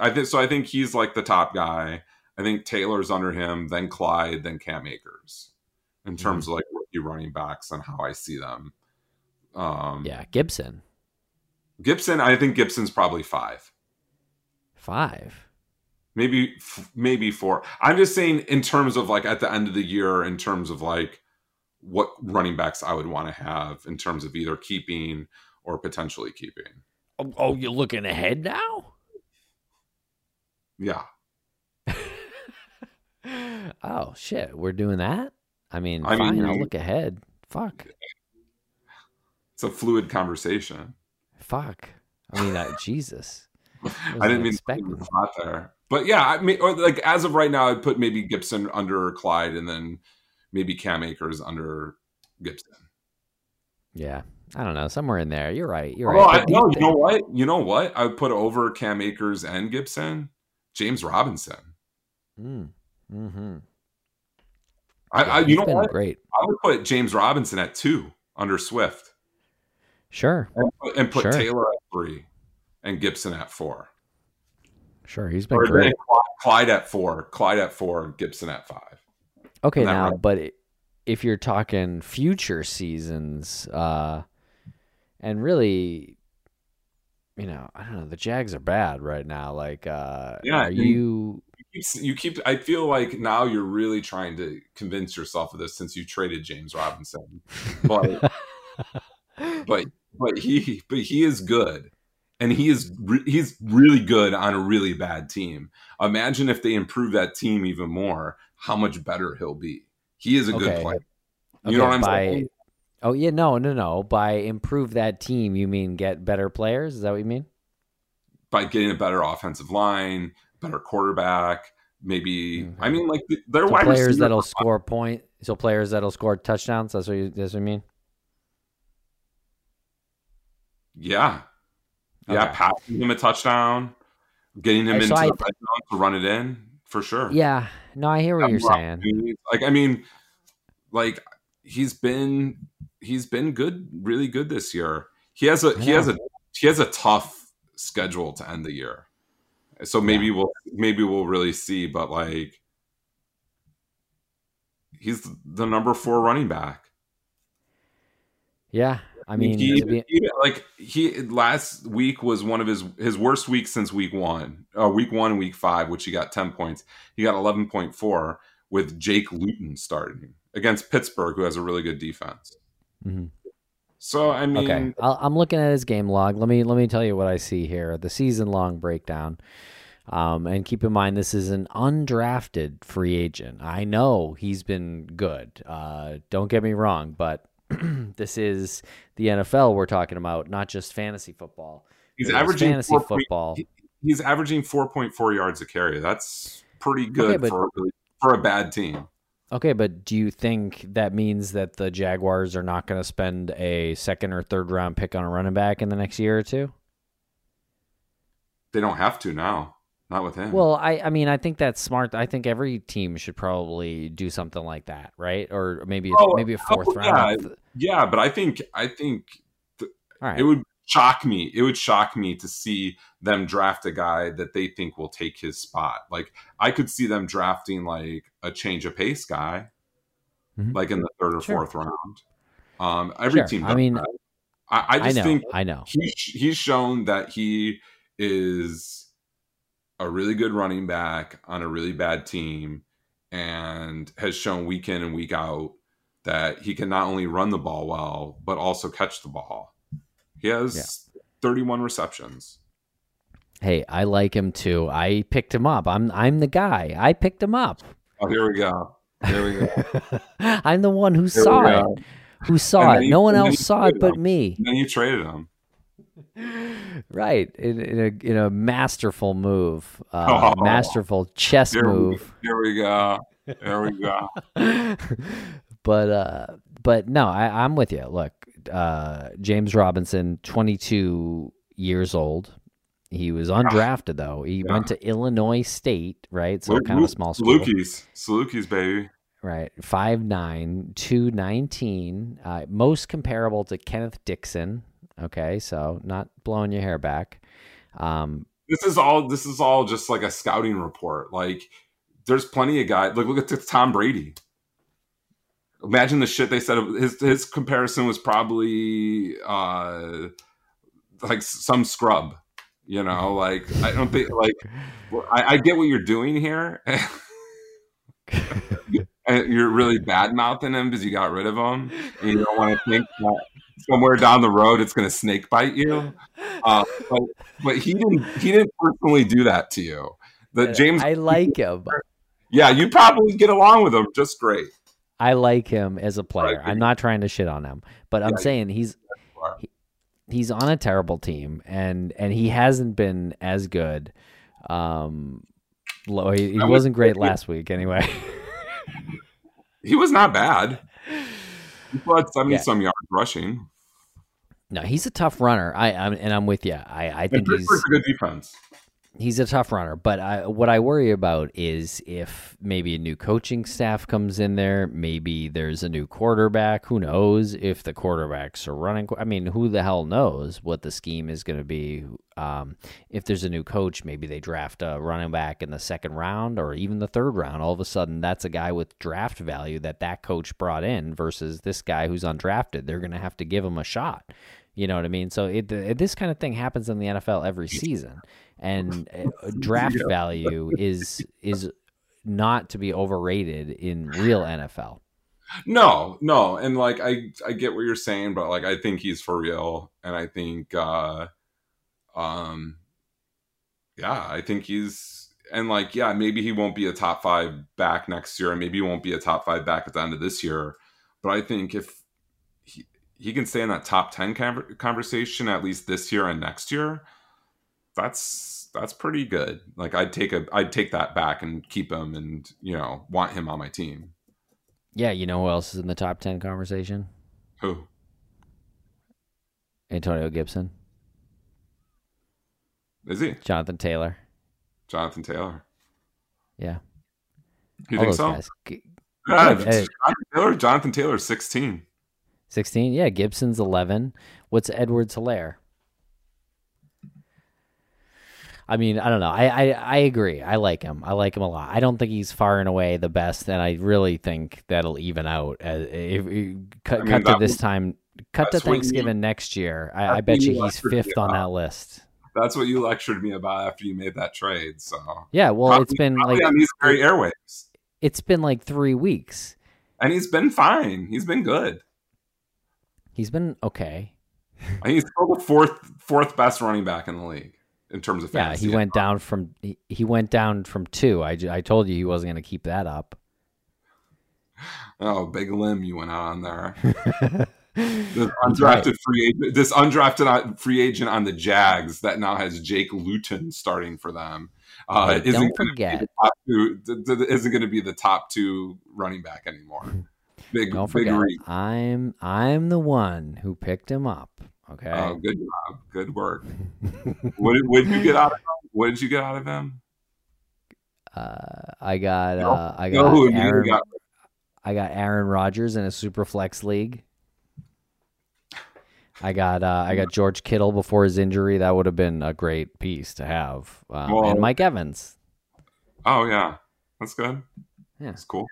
I think so. I think he's like the top guy. I think Taylor's under him, then Clyde, then Cam Akers, in Mm-hmm. terms of like rookie running backs and how I see them. Um, Yeah, Gibson. Gibson. I think Gibson's probably five, Five. Maybe f- maybe four. I'm just saying in terms of like at the end of the year, in terms of like what running backs I would want to have in terms of either keeping or potentially keeping. Oh, oh, you're looking ahead now? Yeah, oh shit, we're doing that? I mean, I fine, mean- I'll look ahead. Fuck. it's a fluid conversation. Fuck. I mean, uh, Jesus. I didn't mean to expecting. put there, but yeah, I mean, or like as of right now, I'd put maybe Gibson under Clyde, and then maybe Cam Akers under Gibson. Yeah, I don't know, somewhere in there. You're right. You're right. I, no, you know what? You know what? I would put over Cam Akers and Gibson, James Robinson. Mm, hmm I, I you know what? great. I would put James Robinson at two under Swift, Sure, and put, and put Sure. Taylor at three, and Gibson at four, sure. He's been or great. Clyde, at four, Clyde at four, Gibson at five. Okay, now, right? but if you're talking future seasons, uh, and really, you know, I don't know, the Jags are bad right now. Like, uh, Yeah, are you? you keep- you keep i feel like now you're really trying to convince yourself of this since you traded james robinson but but but he but he is good and he is re- he's really good on a really bad team imagine if they improve that team even more how much better he'll be he is a good Okay. player Okay, you know what i'm by, saying Oh yeah, no, no, no. By improve that team, you mean get better players? Is that what you mean? by getting a better offensive line better quarterback maybe i mean like their So wide players that'll score point. So players that'll score touchdowns. That's what you. That's what you mean. Yeah. Yeah, Okay. passing him a touchdown, getting him so into I the red zone to run it in for sure. Yeah. No, I hear what you're saying. Like I mean, like he's been he's been good, really good this year. He has a I he has a he has a tough schedule to end the year. So maybe we'll maybe we'll really see, but like he's the number four running back. Yeah. I mean, he, be- he- like he last week was one of his his worst weeks since week one, uh, week one, week five, which he got ten points. He got eleven point four with Jake Luton starting against Pittsburgh, who has a really good defense. Mhm. So I mean, Okay, I'll, I'm looking at his game log. Let me let me tell you what I see here: the season long breakdown. Um, and keep in mind, this is an undrafted free agent. I know he's been good. Uh, don't get me wrong, but this is the NFL we're talking about, not just fantasy football. he's averaging fantasy 4 point- football. he's averaging four point four yards a carry. That's pretty good but- for for a bad team. Okay, but do you think that means that the Jaguars are not going to spend a second or third round pick on a running back in the next year or two? They don't have to now. Not with him. Well, I, I mean, I think that's smart. I think every team should probably do something like that, right? Or maybe Oh, maybe a fourth oh, round. yeah, but I think I think All right. It would shock me. It would shock me to see them draft a guy that they think will take his spot. Like I could see them drafting like a change of pace guy, Mhm. like in the third or Sure. fourth round. Um, every Sure. team. I mean. I, I I just know. think I know. he he's shown that he is a really good running back on a really bad team and has shown week in and week out that he can not only run the ball well but also catch the ball. He has 31 receptions. Hey, I like him too. I picked him up. I'm I'm the guy. I picked him up. Oh, here we go. Here we go. I'm the one who Here saw it. Who saw And it? No one else saw it traded but him. me. And then you traded him. Right. In, in a in a masterful move. Uh, Oh. masterful chess Here we, move. here we go. Here we go. but uh but no, I, I'm with you. Look, uh James Robinson, 22 years old. He was undrafted though. He Yeah. went to Illinois State, right? So Lu- kind of a small school. Salukis. Salukis, baby. Right. 5'9", 219. Uh, most comparable to Kenneth Dixon. Okay, so not blowing your hair back. Um, this is all this is all just like a scouting report. Like there's plenty of guys look look at tom brady. Imagine the shit they said of his his comparison was probably uh like some scrub you know? Like i don't think like i, I get what you're doing here. And you're really bad mouthing him because you got rid of him and you don't want to think that somewhere down the road it's going to snake bite you uh, but, but he didn't he didn't personally do that to you the james I like him. yeah you probably get along with him just great I like him as a player. I'm not trying to shit on him, but I'm Yeah, saying he's he, he's on a terrible team, and and he hasn't been as good. Um, lo- he, he wasn't great last week anyway. he was not bad he had 70 Yeah. some yards rushing no, he's a tough runner. I I'm, and I'm with you. I I think he's a good defense he's a tough runner, but I, what I worry about is if maybe a new coaching staff comes in there, maybe there's a new quarterback. Who knows if the quarterbacks are running? I mean, who the hell knows what the scheme is going to be? Um, if there's a new coach, maybe they draft a running back in the second round or even the third round. All of a sudden, that's a guy with draft value that that coach brought in versus this guy who's undrafted. They're going to have to give him a shot. You know what I mean? So it, this kind of thing happens in the NFL every season, and uh, draft Yeah. value is is not to be overrated in real NFL. No, no, and like I I get what you're saying, but like I think he's for real, and I think uh um yeah, I think he's and like yeah, maybe he won't be a top five back next year, and maybe he won't be a top five back at the end of this year, but I think if he he can stay in that top ten conver- conversation at least this year and next year, that's that's pretty good. Like I'd take a I'd take that back and keep him, and you know want him on my team. Yeah, you know who else is in the top ten conversation? Who? Antonio Gibson, Is he? Jonathan Taylor. Jonathan Taylor. Yeah, You all think so? guys. Yeah. Jonathan Taylor. Jonathan Taylor, sixteen. Sixteen. Yeah, Gibson's eleven. What's Edwards Helaire? I mean, I don't know. I, I I agree. I like him. I like him a lot. I don't think he's far and away the best, and I really think that'll even out. As, if, if- cut I mean, cut to this was- time, cut to what you- Thanksgiving next year. I, I bet you he's fifth on that list. That's what you lectured me about after you made that trade. So Yeah. Well, Probably- it's been like on these very airwaves, it's been like three weeks. and he's been fine. He's been good. He's been okay. I he's still the fourth fourth best running back in the league in terms of Yeah, he went down from he, he went down from two. I, I told you he wasn't going to keep that up. Oh, big limb you went out on there. This undrafted right. free agent, this undrafted uh, free agent on the Jags that now has Jake Luton starting for them. Uh, Hey, isn't don't gonna be the top two, th- th- isn't going to be the top two running back anymore. Big, Don't forget, reach. I'm I'm the one who picked him up. Okay. Oh, good job, good work. what did what did you get out of him? What did you get out of him? Uh, I got No, uh, I got immediately Aaron, got I got Aaron Rodgers in a super flex league. I got uh, I got George Kittle before his injury. That would have been a great piece to have. Um, Well- and Mike Evans. Oh yeah, that's good. Yeah. That's cool.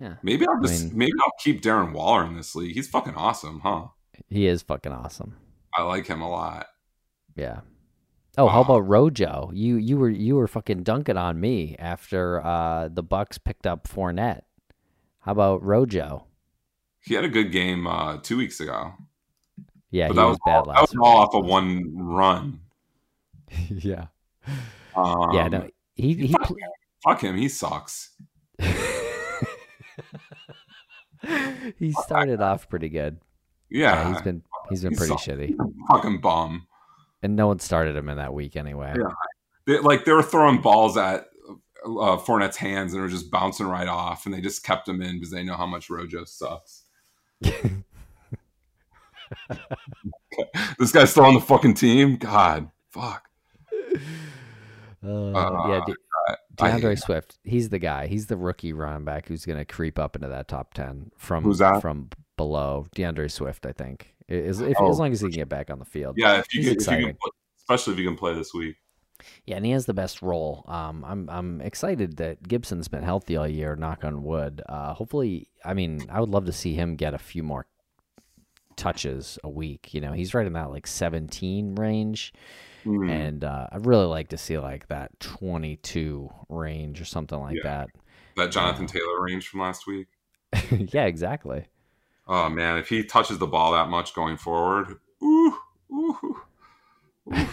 Yeah. Maybe I'll I just mean- maybe I'll keep Darren Waller in this league. He's fucking awesome, huh? He is fucking awesome. I like him a lot. Yeah. Oh, how about Rojo? You you were you were fucking dunking on me after uh, the Bucks picked up Fournette. How about Rojo? He had a good game uh, two weeks ago, Yeah, but he that was, was, bad all, that was all off of one run. yeah. Um, yeah, no. He he fuck, pl- fuck him. He sucks. he started off pretty good. Yeah, Yeah, he's been he's been He pretty shitty. fucking bum. And no one started him in that week anyway. Yeah. They, like they were throwing balls at uh, Fournette's hands and they were just bouncing right off, and they just kept him in because they know how much Rojo sucks. this guy's still on the fucking team. God, fuck. Uh, Uh, yeah, De- I DeAndre. Swift. He's the guy. He's the rookie running back who's going to creep up into that top ten from Who's that? from below. DeAndre Swift, I think. As, if, Oh. as long as he can get back on the field. Yeah, if you, can, if you can, play- especially if you can play this week. Yeah, and he has the best role. Um, I'm I'm excited that Gibson's been healthy all year. Knock on wood. Uh, hopefully, I mean, I would love to see him get a few more touches a week. You know, he's right in that like 17 range, Hmm. and uh, I'd really like to see like that 22 range or something like that That Jonathan Taylor range from last week. yeah, exactly. Oh man, if he touches the ball that much going forward, ooh, ooh, ooh.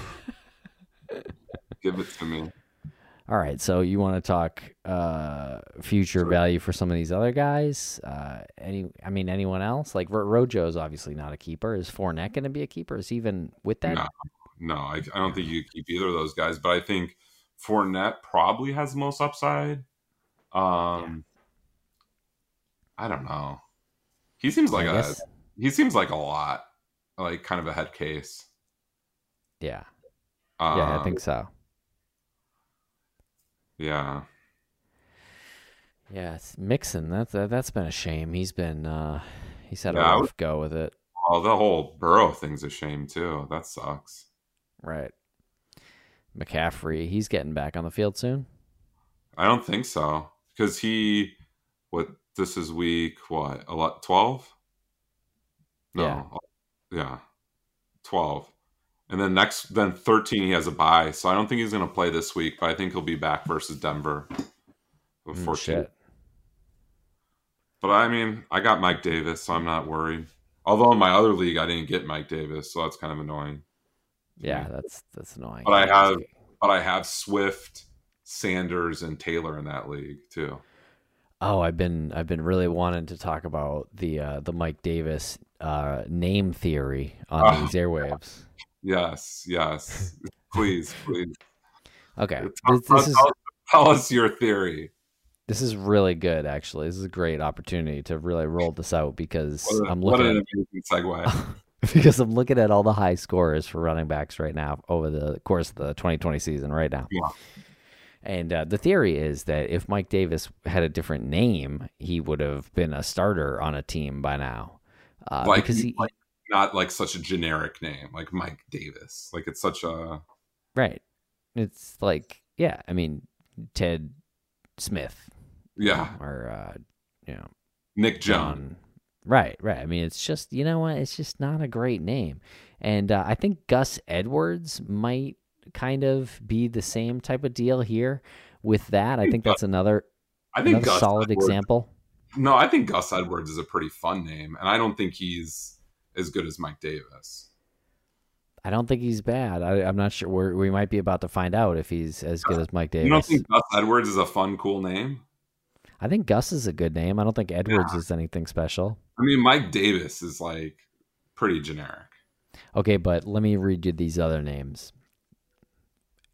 give it to me. All right, so you want to talk uh, future Sure. value for some of these other guys? Uh, any, I mean, anyone else? Like Ro- Rojo's obviously not a keeper. Is Fournette going to be a keeper? Is he even with that? No, no, I, I don't think you keep either of those guys, but I think Fournette probably has the most upside. Um, I don't know. He seems like I a guess- he seems like a lot, like kind of a head case. yeah, Um, yeah, I think so. Yeah, Yeah, it's Mixon. That's that, that's been a shame. He's been uh, he's had Yeah, a rough go with it. well, the whole Burrow thing's a shame too. That sucks. Right. McCaffrey, he's getting back on the field soon. I don't think so because he, what this is week what a lot twelve? No, yeah, twelve, and then next then thirteen he has a bye, so I don't think he's going to play this week, but I think he'll be back versus Denver. with Mm, shit. But I mean, I got Mike Davis, so I'm not worried. Although in my other league I didn't get Mike Davis, so that's kind of annoying. Yeah, that's that's annoying. But I have but I have Swift, Sanders, and Taylor in that league too. Oh, I've been I've been really wanting to talk about the uh, the Mike Davis uh, name theory on Oh. these airwaves. Yes, yes. please, please. Okay, Tell, this, this is tell- us your theory. this is really good. Actually, this is a great opportunity to really roll this out because a- I'm what an amazing segue. because I'm looking at all the high scores for running backs right now over the course of the 2020 season right now. Yeah. And uh, the theory is that if Mike Davis had a different name, he would have been a starter on a team by now. Uh, like, because he, like not like such a generic name, like Mike Davis. Like it's such a right, it's like yeah, I mean Ted Smith yeah, or uh, you know Nick Jones. John. Right, right. I mean, it's just you know what? It's just not a great name, and uh, I think Gus Edwards might kind of be the same type of deal here. With that, I think that's another I think another solid Edwards- example. No, I think Gus Edwards is a pretty fun name, and I don't think he's as good as Mike Davis. I don't think he's bad. I, I'm not sure. We're, we might be about to find out if he's as good as Mike Davis. You don't think Gus Edwards is a fun, cool name? I think Gus is a good name. I don't think Edwards is anything special. I mean, Mike Davis is like pretty generic. Okay, but let me read you these other names: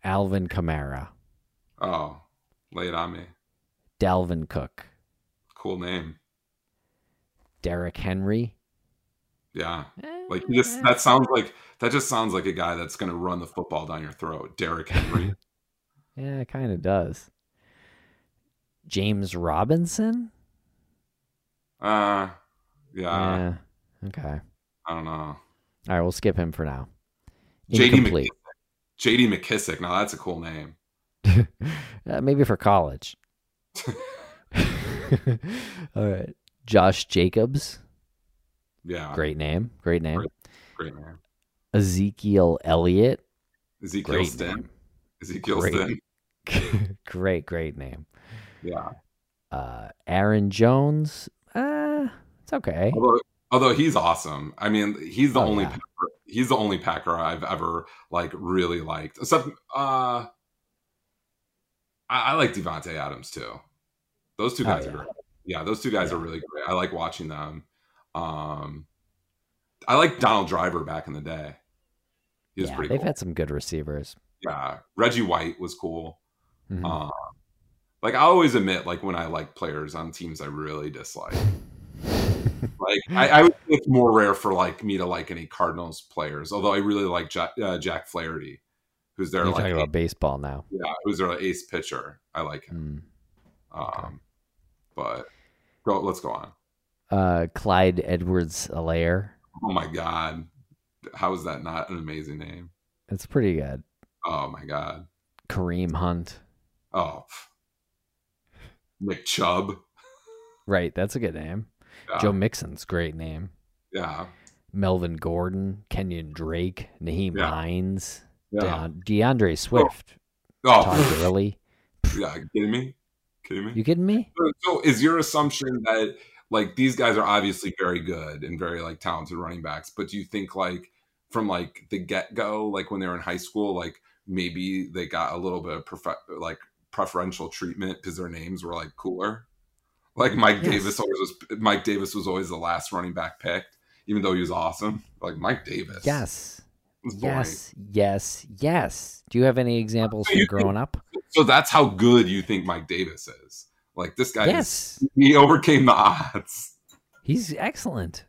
Alvin Kamara, Oh, lay it on me. Dalvin Cook, Cool name. Derrick Henry. Yeah. Like you just that sounds like that just sounds like a guy that's gonna run the football down your throat. Derrick Henry. Yeah, it kind of does. James Robinson? uh yeah, yeah. Okay. I don't know. All right, we'll skip him for now. JD Incomplete. JD McKissic. Now that's a cool name. Uh, maybe for college. All right. Josh Jacobs. Yeah, Great name. Great name. great name. Ezekiel Elliott. Ezekiel Great Stin. name. Ezekiel Great. Stin. great, great name. Yeah. Uh, Aaron Jones. Uh, it's okay. Although, although he's awesome. I mean, he's the Oh, only yeah. He's the only Packer I've ever like really liked. Except uh I, I like Davante Adams too. Those two guys yeah. are great. Yeah, those two guys are really great. I like watching them. Um I like Donald Driver back in the day. He was yeah, pretty they've cool. had some good receivers. yeah. Reggie White was cool. Mhm. Um like I always admit like when I like players on teams I really dislike. Like I, I would it's more rare for like me to like any Cardinals players, although I really like Jack, uh, Jack Flaherty, who's their You're like talking about baseball now. yeah, who's their like, ace pitcher. I like him. Mm. Um, but go, let's go on. Uh, Clyde Edwards Helaire. Oh my god, how is that not an amazing name? It's pretty good. Oh my god. Kareem Hunt. Oh, Nick Chubb. Right, that's a good name. Yeah, Joe Mixon's great name. yeah, Melvin Gordon, Kenyon Drake, Nyheim Yeah. Hines, yeah. Deon- DeAndre Swift, Oh, oh. Todd Gurley. yeah. Kidding me? Kidding me? You kidding me? So is your assumption that like these guys are obviously very good and very like talented running backs, but do you think like from like the get go, like when they were in high school, like maybe they got a little bit of prefe- like preferential treatment because their names were like cooler? Like Mike Yes. Davis always was. Mike Davis was always the last running back picked, even though he was awesome. Like Mike Davis. Yes. Yes. Yes. Yes. Do you have any examples So from growing up? So that's how good you think Mike Davis is. Like this guy. is- Yes. he overcame the odds. He's excellent.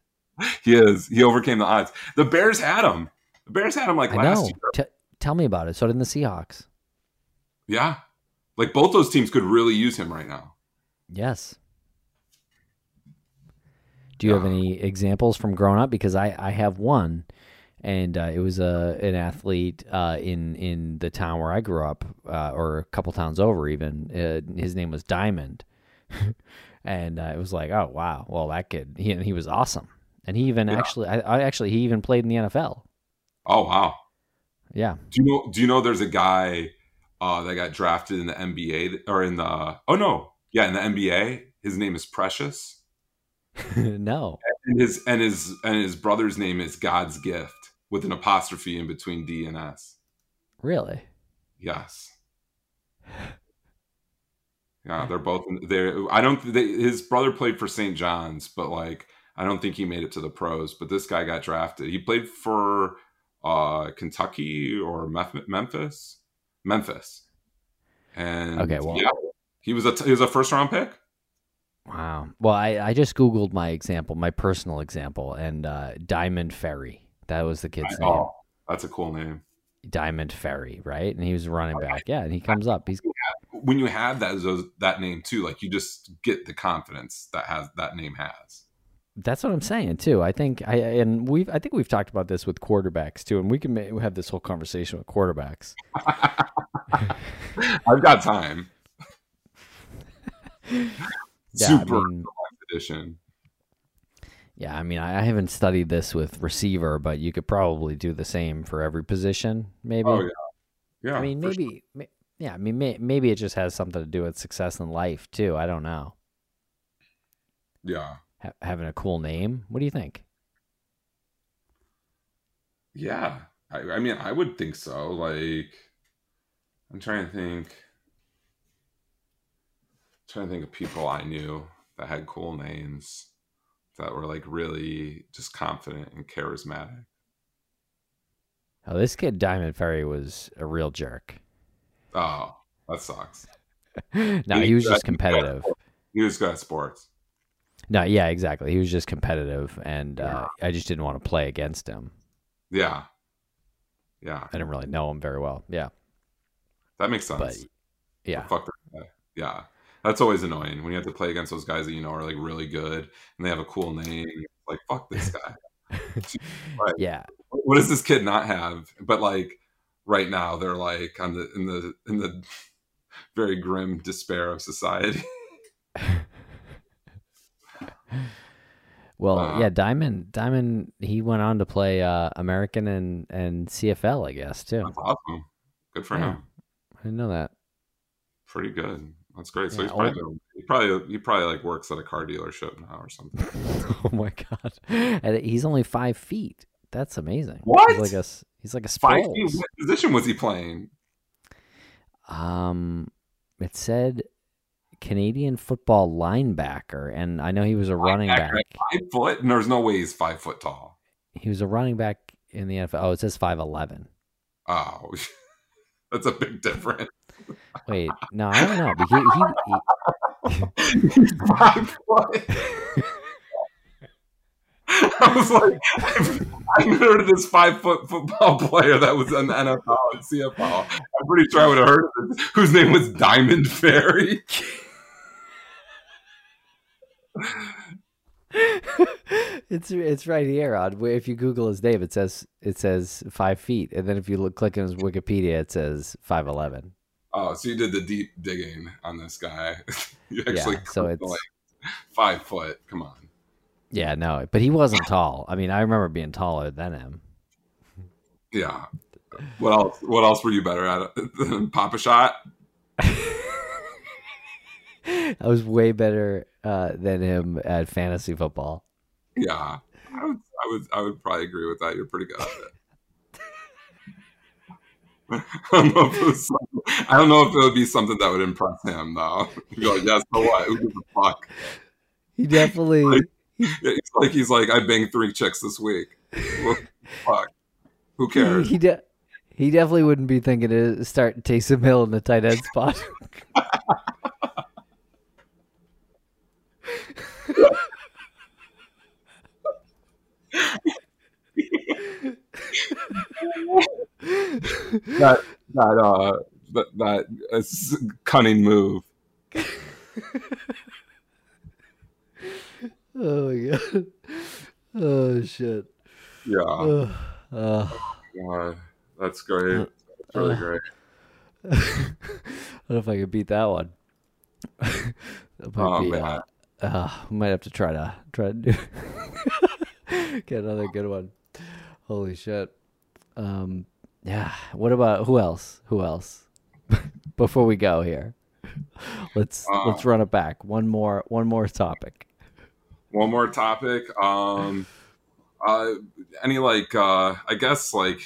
He is. He overcame the odds. The Bears had him. The Bears had him like I last know. year. T- tell me about it. So did the Seahawks. Yeah. Like both those teams could really use him right now. Yes. Do you have any examples from growing up? Because I, I have one, and uh, it was a an athlete uh, in in the town where I grew up, uh, or a couple towns over even. Uh, his name was Diamond, and uh, it was like, oh wow, well that kid, he he was awesome, and he even Yeah. actually, I, I actually he even played in the NFL. Oh wow. Yeah, Do you know do you know there's a guy uh that got drafted in the NBA or in the oh no. Yeah, in the NBA. His name is Precious. no, And his and his and his brother's name is God's gift with an apostrophe in between D and S. really, Yes. Yeah, they're both. They, I don't. They, his brother played for St. John's, but like, I don't think he made it to the pros. But this guy got drafted. He played for uh, Kentucky or Mef- Memphis, Memphis. And Okay, well- yeah, he was a he was a first round pick. Wow. Well, I I just googled my example, my personal example, and uh, Diamond Ferri. That was the kid's name. Oh, that's a cool name. Diamond Ferri, right? And he was running back. Yeah, and he comes up. He's When you have that those, that name too, like you just get the confidence that has that name has. that's what I'm saying too. I think I and we've I think we've talked about this with quarterbacks too, and we can ma- have this whole conversation with quarterbacks. I've got time. Yeah, Super I mean, edition. yeah, I mean, I, haven't studied this with receiver, but you could probably do the same for every position, maybe. Oh yeah, yeah. I mean, for sure. maybe, yeah, I mean, may, maybe it just has something to do with success in life too. I don't know. Yeah, Ha- having a cool name. What do you think? yeah. I, I mean, I would think so. Like, I'm trying to think. Trying to think of people I knew that had cool names that were like really just confident and charismatic. Oh, this kid Diamond Ferri was a real jerk. Oh, that sucks. no, he was just competitive. He was good at sports. No, yeah, exactly. He was just competitive, and uh, I just didn't want to play against him. Yeah, yeah. I didn't really know him very well. Yeah, That makes sense. but yeah, Fuck that guy. Yeah. That's always annoying when you have to play against those guys that you know are like really good and they have a cool name. Like, fuck this guy. Yeah, what does this kid not have? But like right now they're like on the in the in the very grim despair of society. Well, Uh, yeah, Diamond Diamond he went on to play uh, American and and CFL, I guess too. That's awesome. Good for Yeah. him. I didn't know that. Pretty good. That's great. So Yeah, he's probably doing, he probably he probably like works at a car dealership now or something. oh my god! And he's only five feet. That's amazing. What? He's like a he's like a Five feet. What position was he playing? Um, it said Canadian football linebacker, and I know he was a running back. Five foot, and there's no way he's five foot tall. He was a running back in the NFL. Oh, it says five eleven. Oh, that's a big difference. Wait, no, I don't know. Because he, he, He's five foot. I was like, I've heard of this five foot football player that was in the NFL and CFL. I'm pretty sure I would have heard of this, whose name was Diamond Ferri. it's it's right here on if you Google his name, it says it says five feet, and then if you look click on his Wikipedia, it says five eleven. Oh, so you did the deep digging on this guy. you actually Yeah, so it's- like five foot. Come on. Yeah, no, but he wasn't tall. I mean, I remember being taller than him. Yeah. What else? What else were you better at? than Papa shot. I was way better uh, than him at fantasy football. Yeah, I would, I would, I would probably agree with that. You're pretty good at it. I don't know if it was I don't know if it would be something that would impress him though. He'd like, "Yes, so what? Who gives a fuck?" He definitely. It's like he's like, "I banged three chicks this week." Fuck. Who cares? He de- he definitely wouldn't be thinking to start Taysom Hill in the tight end spot. That that uh that that uh, cunning move. oh my god. Oh shit. Yeah, Uh, uh, that's great. That's really uh, great. I don't know if I could beat that one. that Oh, be, man. uh, uh, we might have to try to try to do get another good one. Holy shit. Um, yeah. What about who else? Who else? Before we go here, let's Uh, let's run it back. One more one more topic. One more topic. Um, uh, any like uh, I guess like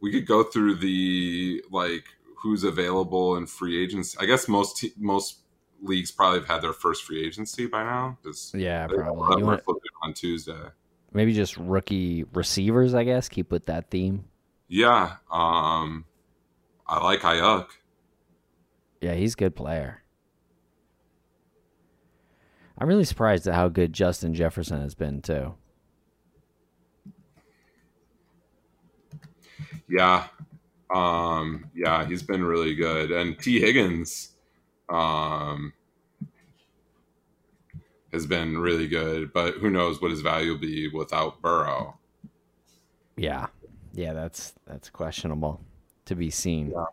we could go through the like who's available in free agency. I guess most te- most leagues probably have had their first free agency by now. Yeah, probably. You want on Tuesday. Maybe just rookie receivers? I guess keep with that theme. Yeah. Um, I like Aiyuk. Yeah, he's a good player. I'm really surprised at how good Justin Jefferson has been too. Yeah. Um, yeah, he's been really good. And Tee Higgins um, has been really good, but who knows what his value will be without Burrow. Yeah, yeah, that's that's questionable to be seen. Yeah.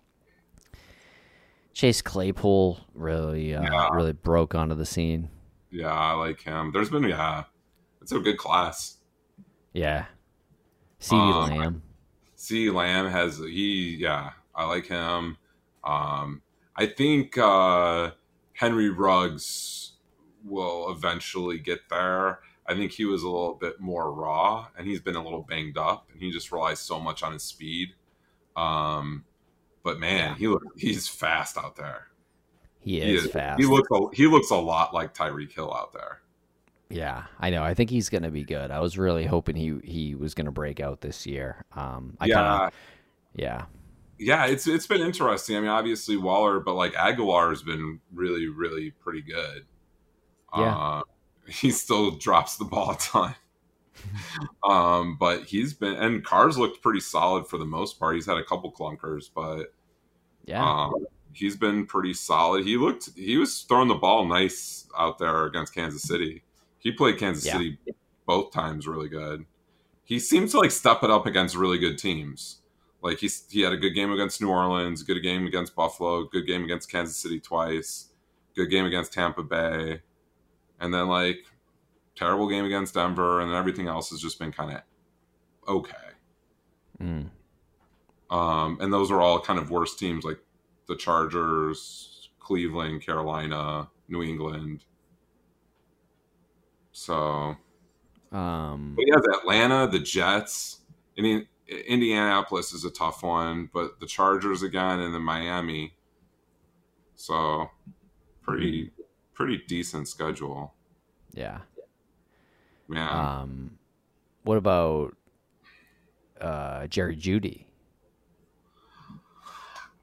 Chase Claypool really uh, Yeah. really broke onto the scene. Yeah, I like him. There's been, yeah, it's a good class. Yeah, CeeDee Um, Lamb. C. Lamb has, he, yeah, I like him. Um, I think uh, Henry Ruggs will eventually get there. I think he was a little bit more raw, and he's been a little banged up, and he just relies so much on his speed. Um, but man, Yeah. he look he—he's fast out there. He He is is- fast. He looks a, he looks a lot like Tyreek Hill out there. Yeah, I know. I think he's gonna be good. I was really hoping he he was gonna break out this year. Um, I yeah, kinda, yeah, yeah, it's it's been interesting. I mean, obviously Waller, but like Agholor has been really, really pretty good. Yeah. uh, he still drops the ball a ton. um, but he's been and Carr's looked pretty solid for the most part. He's had a couple clunkers, but yeah. um, he's been pretty solid. He looked he was throwing the ball nice out there against Kansas City. He played Kansas Yeah. City both times really good. He seems to like step it up against really good teams. Like he's he had a good game against New Orleans, good game against Buffalo, good game against Kansas City twice, good game against Tampa Bay, and then like terrible game against Denver, and then everything else has just been kind of okay. Mm. Um, and those are all kind of worse teams like the Chargers, Cleveland, Carolina, New England. So, Um, but yeah, the Atlanta, the Jets. I mean, Indianapolis is a tough one, but the Chargers again, and then Miami. So, pretty pretty decent schedule. yeah. Yeah, Um, what about uh, Jerry Jeudy?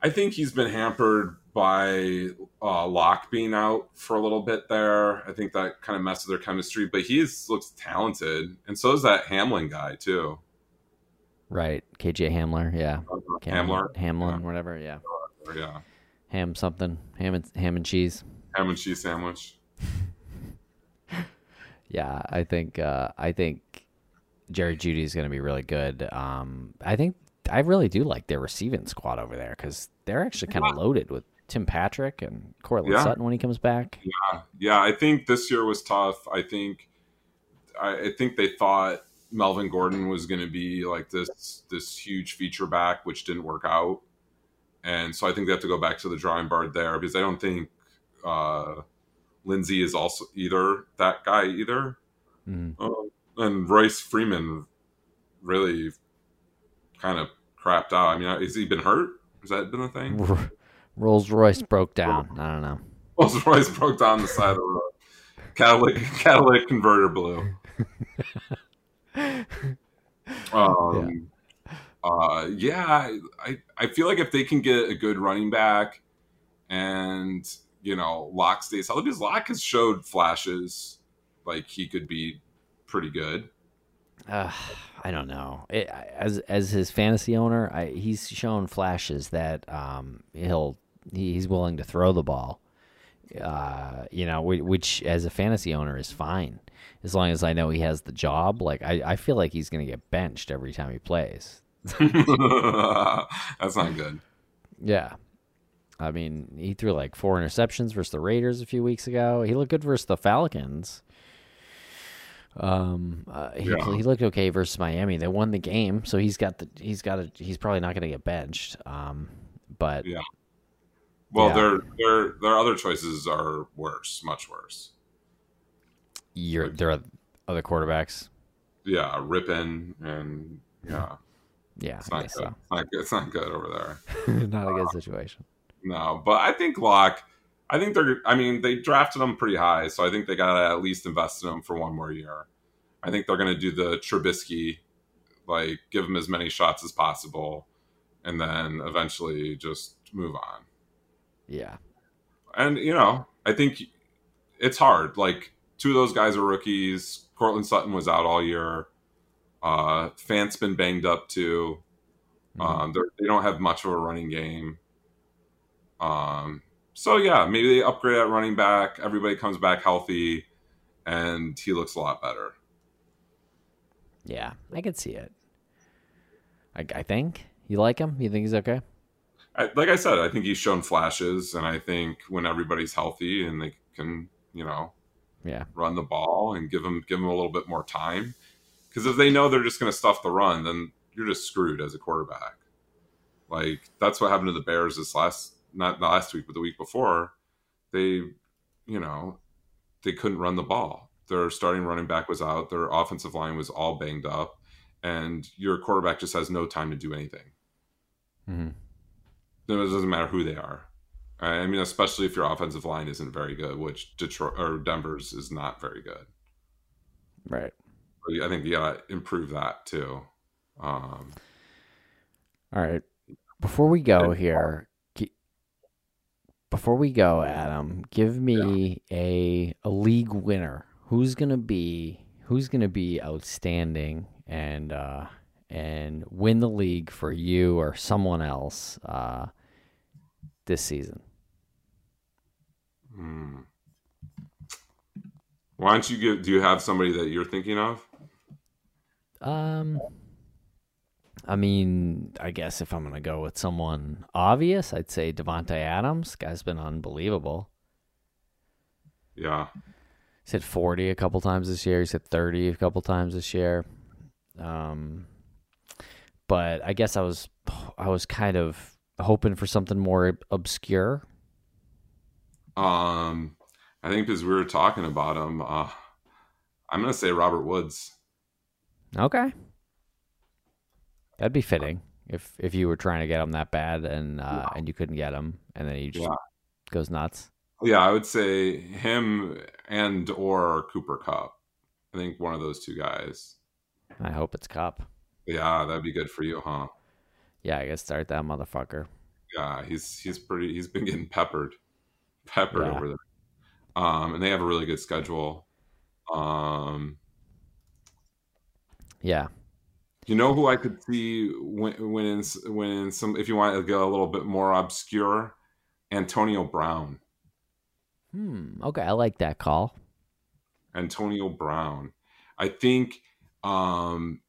I think he's been hampered by uh, Lock being out for a little bit there. I think that kind of messed with their chemistry, but he is, looks talented, and so is that Hamlin guy too. Right, KJ Hamler. Yeah, Hamler, Hamlin, whatever. Yeah, yeah, ham something, ham and ham and cheese. Ham and cheese sandwich. Yeah, I think uh, I think Jerry Jeudy is going to be really good. Um, I think I really do like their receiving squad over there because they're actually kind of loaded with Tim Patrick and Courtland Yeah. Sutton when he comes back. Yeah, yeah. I think this year was tough. I think, I, I think they thought Melvin Gordon was going to be like this this huge feature back, which didn't work out, and so I think they have to go back to the drawing board there because I don't think uh, Lindsay is also either that guy either, Mhm. um, and Royce Freeman really kind of crapped out. I mean, has he been hurt? Has that been a thing? Rolls Royce broke down. I don't know. Rolls Royce broke down the side of the road. Catalytic catalytic converter blew. Um, uh, yeah, I I feel like if they can get a good running back, and you know Lock stays healthy, because Lock has showed flashes like he could be pretty good. Uh, I don't know. It, as as his fantasy owner, I, he's shown flashes that um, he'll he, he's willing to throw the ball. Uh, you know, which, which as a fantasy owner is fine as long as I know he has the job. Like I, I feel like he's going to get benched every time he plays. That's not good. Yeah. I mean, he threw like four interceptions versus the Raiders a few weeks ago. He looked good versus the Falcons. Um, uh, he, Yeah. he looked okay versus Miami. They won the game, so he's got the he's got a he's probably not going to get benched. Um, but Yeah. Well, Yeah. their their their other choices are worse, much worse. you're there are other quarterbacks. Yeah, Rypien and yeah, Yeah, it's not good. so. It's not good. It's not good over there. not a good situation. No, but I think Lock. I think they're. I mean, they drafted him pretty high, so I think they got to at least invest in him for one more year. I think they're going to do the Trubisky, like give him as many shots as possible, and then eventually just move on. Yeah, And you know, I think it's hard. Like two of those guys are rookies. Courtland Sutton was out all year. Uh, Fant's been banged up too. Mhm. Um, they don't have much of a running game. Um, so yeah, maybe they upgrade at running back. Everybody comes back healthy, and he looks a lot better. yeah, I could see it. I, I think you like him. You think he's okay? I, like I said, I think he's shown flashes, and I think when everybody's healthy and they can, you know, Yeah, run the ball and give them give them a little bit more time, because if they know they're just going to stuff the run, then you're just screwed as a quarterback. Like that's what happened to the Bears this last not the last week, but the week before. They, you know, they couldn't run the ball. Their starting running back was out. Their offensive line was all banged up, and your quarterback just has no time to do anything. Mm-hmm. It doesn't matter who they are. I mean, especially if your offensive line isn't very good, which Detroit or Denver's is not very good. right. I think you gotta improve that too. Um, All right. Before we go here, before we go, Adam, give me a a league winner. Who's gonna be who's gonna be outstanding and uh, and win the league for you or someone else uh, this season? hmm. Why don't you give? Do you have somebody that you're thinking of? Um, I mean, I guess if I'm gonna go with someone obvious, I'd say Davante Adams. Guy's been unbelievable. Yeah, He's hit 40 a couple times this year. He's hit 30 a couple times this year. Um, but I guess I was I was kind of hoping for something more obscure. Um, I think because we were talking about him, uh, I'm gonna say Robert Woods. Okay. That'd be fitting if if you were trying to get him that bad and uh, and you couldn't get him and then he just Yeah. goes nuts. Yeah, I would say him and or Cooper Kupp. I think one of those two guys. I hope it's Kupp. Yeah, that'd be good for you, huh? Yeah, I guess start that motherfucker. Yeah, he's he's pretty. He's been getting peppered, peppered Yeah. over there. Um, and they have a really good schedule. Um, Yeah. You know who I could see when when in, when in some if you want to go a little bit more obscure, Antonio Brown. Hmm. Okay, I like that call. Antonio Brown. I think um,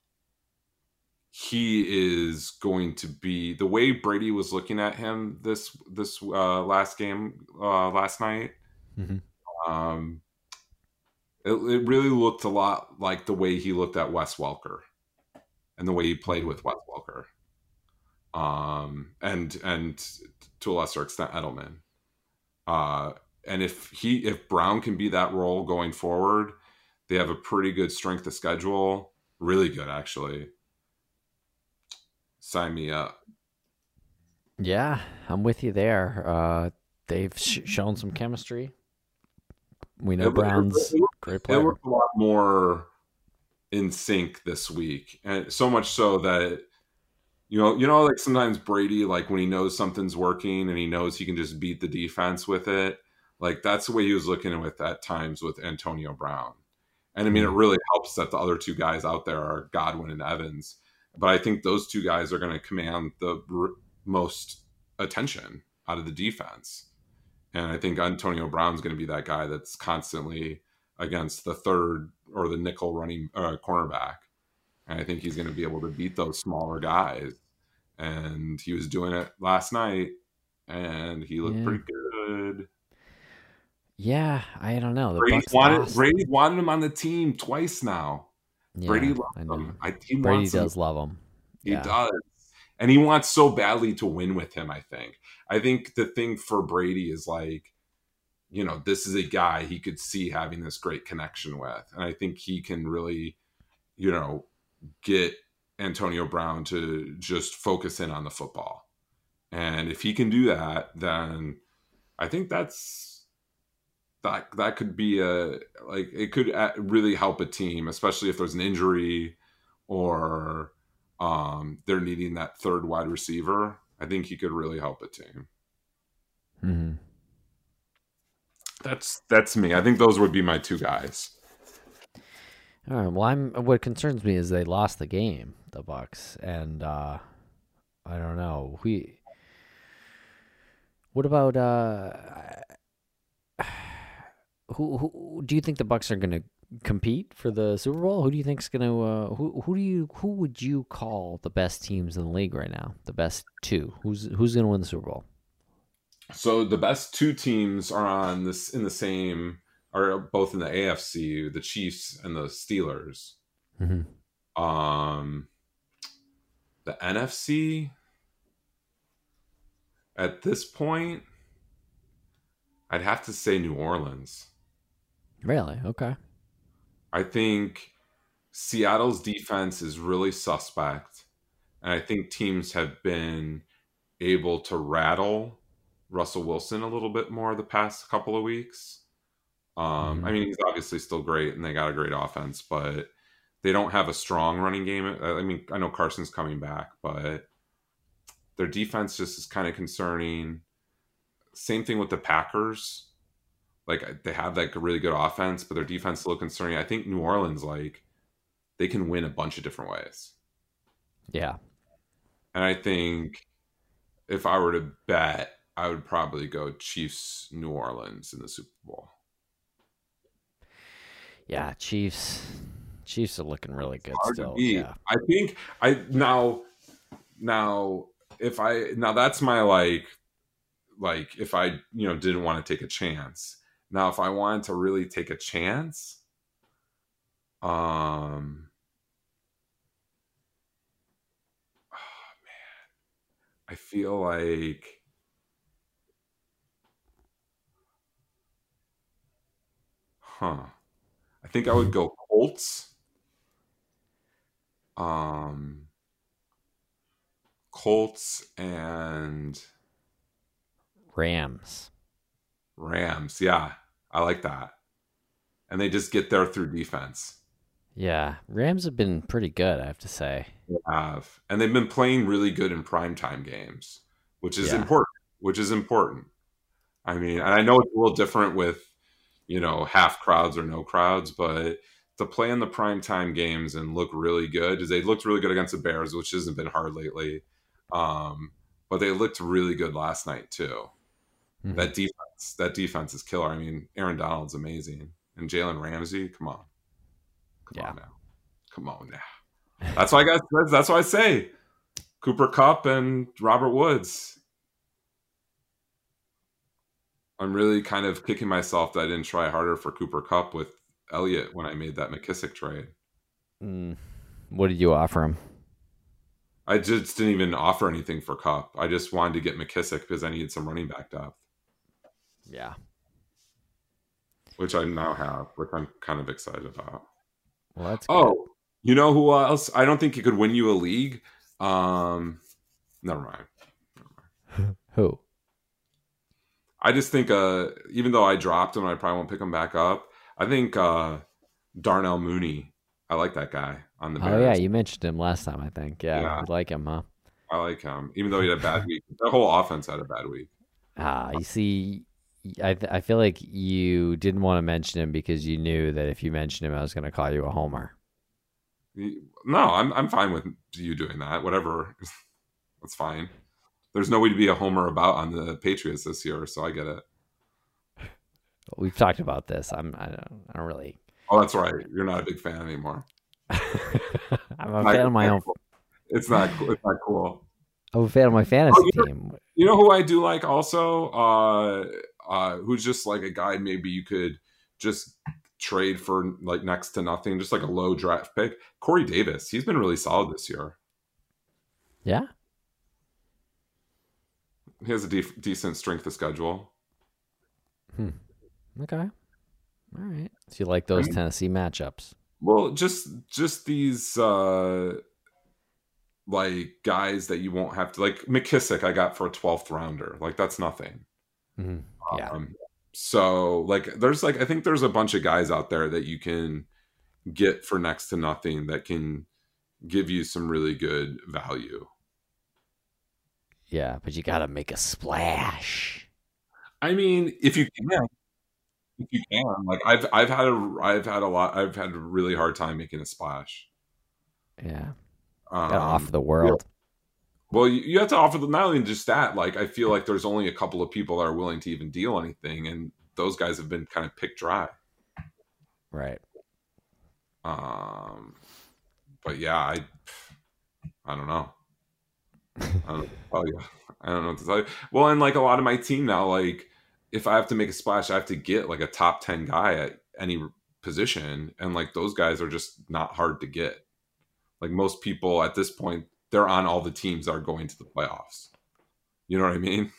he is going to be the way Brady was looking at him this this uh, last game uh, last night. Mhm. Um, it, it really looked a lot like the way he looked at Wes Welker and the way he played with Wes Welker, um, and and to a lesser extent Edelman. Uh, and if he if Brown can be that role going forward, they have a pretty good strength of schedule. Really good, actually. Sign me up. Yeah, I'm with you there. Uh, they've sh- shown some chemistry. We know It- Brown's it- great It player. looked a lot more in sync this week, and so much so that you know, you know, like sometimes Brady, like when he knows something's working and he knows he can just beat the defense with it, like that's the way he was looking with at times with Antonio Brown. And I mean, it mm-hmm. really helps that the other two guys out there are Godwin and Evans, but I think those two guys are going to command the r- most attention out of the defense. And I think Antonio Brown's going to be that guy that's constantly against the third or the nickel running uh, cornerback. And I think he's going to be able to beat those smaller guys. And he was doing it last night, and he looked Yeah. pretty good. Yeah, I don't know. The Brady Bucks wanted lost. Brady wanted him on the team twice now. Yeah, Brady loves him. I, he Brady wants him does love him. He Yeah. does. And he wants so badly to win with him, I think. I think the thing for Brady is like, you know, this is a guy he could see having this great connection with. And I think he can really, you know, get Antonio Brown to just focus in on the football. And if he can do that, then I think that's that that could be a like it could really help a team, especially if there's an injury or um, they're needing that third wide receiver. I think he could really help a team. hmm That's that's me. I think those would be my two guys. All right. Well, I'm. What concerns me is they lost the game, the Bucks, and uh, I don't know. We. What about uh? Who, who do you think the Bucks are going to compete for the Super Bowl? Who do you think's going to? Uh, who who do you who would you call the best teams in the league right now? The best two. Who's who's going to win the Super Bowl? So the best two teams are on this in the same are both in the AFC, the Chiefs and the Steelers. Mm-hmm. Um, the NFC at this point, I'd have to say New Orleans. Really? Okay. I think Seattle's defense is really suspect. And I think teams have been able to rattle Russell Wilson a little bit more the past couple of weeks. Um, Mhm. I mean, he's obviously still great and they got a great offense, but they don't have a strong running game. I mean, I know Carson's coming back, but their defense just is kind of concerning. Same thing with the Packers like they have like a really good offense, but their defense is a little concerning. I think New Orleans like they can win a bunch of different ways. Yeah. And I think if I were to bet, I would probably go Chiefs New Orleans in the Super Bowl. Yeah. Chiefs. Chiefs are looking really good still. Yeah. I think I now now if I now that's my like like if I you know didn't want to take a chance. Now, if I wanted to really take a chance, um, oh man, I feel like huh. I think I would go Colts. Um, Colts and Rams. Rams. Yeah, I like that. And they just get there through defense. Yeah, Rams have been pretty good, I have to say. They have, and they've been playing really good in primetime games, which is Yeah. important. Which is important. I mean, and I know it's a little different with, you know, half crowds or no crowds, but to play in the primetime games and look really good, they looked really good against the Bears, which hasn't been hard lately. Um, but they looked really good last night too. Mhm. That defense, that defense is killer. I mean, Aaron Donald's amazing, and Jalen Ramsey, come on, come Yeah. on now, come on now. That's why I got. That's why I say Cooper Kupp and Robert Woods. I'm really kind of kicking myself that I didn't try harder for Cooper Kupp with Elliott when I made that McKissic trade. Mm. What did you offer him? I just didn't even offer anything for Kupp. I just wanted to get McKissic because I needed some running back depth, Yeah. which I now have, which I'm kind of excited about. Well, that's good. Oh, you know who else? I don't think he could win you a league. Um, never mind. Who? I just think, uh, even though I dropped him, I probably won't pick him back up. I think uh, Darnell Mooney. I like that guy on the Bears. Oh yeah, you mentioned him last time, I think. Yeah, Yeah. like him, huh? I like him, even though he had a bad week. The whole offense had a bad week. Ah, you see, I th- I feel like you didn't want to mention him because you knew that if you mentioned him, I was going to call you a homer. No, I'm I'm fine with you doing that. Whatever, that's fine. There's no way to be a homer about on the Patriots this year, so I get it. We've talked about this. I'm I don't, I don't really. Oh, that's right. You're not a big fan anymore. I'm a Not- fan of my own. It's not. It's not cool. I'm a fan of my fantasy Oh, team. You know who I do like also? Uh, uh, who's just like a guy maybe you could just trade for like next to nothing, just like a low draft pick. Corey Davis. He's been really solid this year. Yeah. He has a def- decent strength of schedule. Hmm. Okay. All right. So you like those mean- Tennessee matchups? Well, just just these uh like guys that you won't have to like McKissic I got for a 12th rounder. Like that's nothing. hmm Yeah. Um, so like there's like I think there's a bunch of guys out there that you can get for next to nothing that can give you some really good value. Yeah, but you got to make a splash. I mean, if you can if you can like I've I've had a I've had a lot I've had a really hard time making a splash. Yeah. Um, to the world. Well, you, you have to offer them not only just that. Like, I feel like there's only a couple of people that are willing to even deal anything, and those guys have been kind of picked dry. Right. Um, but yeah, I, I don't know. I don't know what to tell you. I don't know what to tell you. Well, and like a lot of my team now, like if I have to make a splash, I have to get like a top ten guy at any position, and like those guys are just not hard to get. Like most people at this point, they're on all the teams that are going to the playoffs. You know what I mean?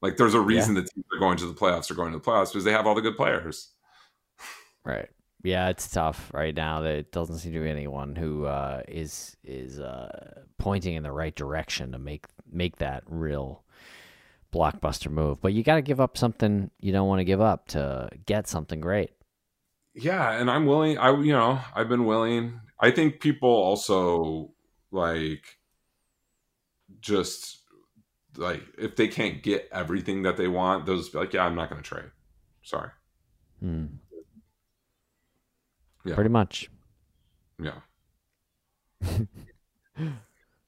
Like there's a reason the teams are going to the playoffs are going to the playoffs because they have all the good players. Right. Yeah, it's tough right now. That it doesn't seem to be anyone who uh, is is uh, pointing in the right direction to make make that real blockbuster move. But you got to give up something you don't want to give up to get something great. yeah and i'm willing i you know i've been willing i think people also like just like if they can't get everything that they want be like yeah i'm not going to trade sorry Hmm. Yeah. Pretty much. yeah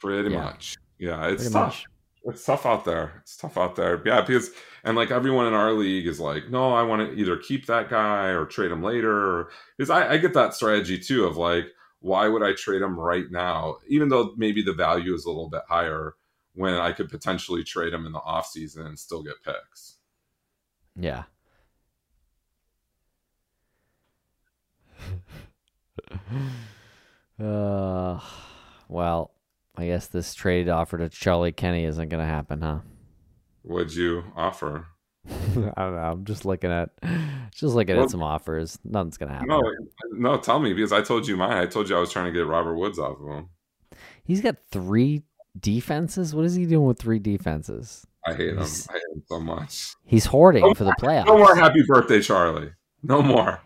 pretty Yeah. much yeah it's Pretty tough much. it's tough out there it's tough out there yeah because and like everyone in our league is like no i want to either keep that guy or trade him later because I, I get that strategy too of like why would i trade him right now even though maybe the value is a little bit higher when i could potentially trade him in the off season and still get picks Yeah. Uh, well, I guess this trade offer to Charlie Kenny isn't going to happen, huh? What'd you offer? I don't know. I'm just looking at just looking Well- at some offers. Nothing's going to happen. No, no, tell me because I told you mine. I told you I was trying to get Robert Woods off of him. He's got three defenses. What is he doing with three defenses? I hate him. I hate him so much. He's hoarding No for the playoffs. No more happy birthday, Charlie. No more.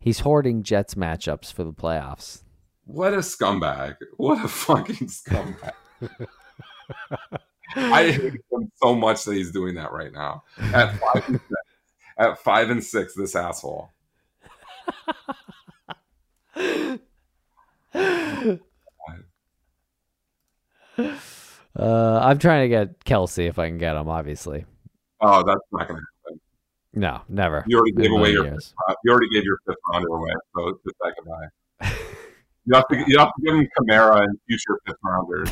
He's hoarding Jets matchups for the playoffs. What a scumbag. What a fucking scumbag. I hate him so much that he's doing that right now. At five and six, at five and six this asshole. Uh, I'm trying to get Kelce if I can get him. Obviously, Oh, that's not gonna happen. No, never. You already gave away your uh, you already gave your fifth rounder away, so it's just that goodbye. You have to you have to give him Kamara and future fifth rounders.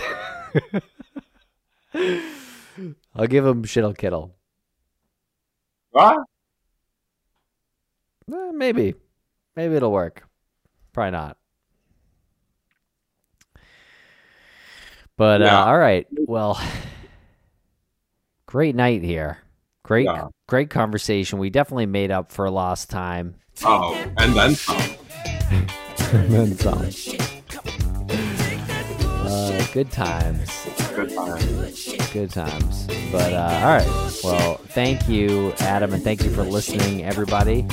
I'll give him Shittle Kittle. What? Eh, maybe, maybe it'll work. Probably not. But Yeah. uh, all right. Well, great night here. Great, Yeah. great conversation. We definitely made up for lost time. Oh, and then some. and then some. Uh, good times. Good time. Good times. But uh, all right. Well, thank you, Adam, and thank you for listening, everybody.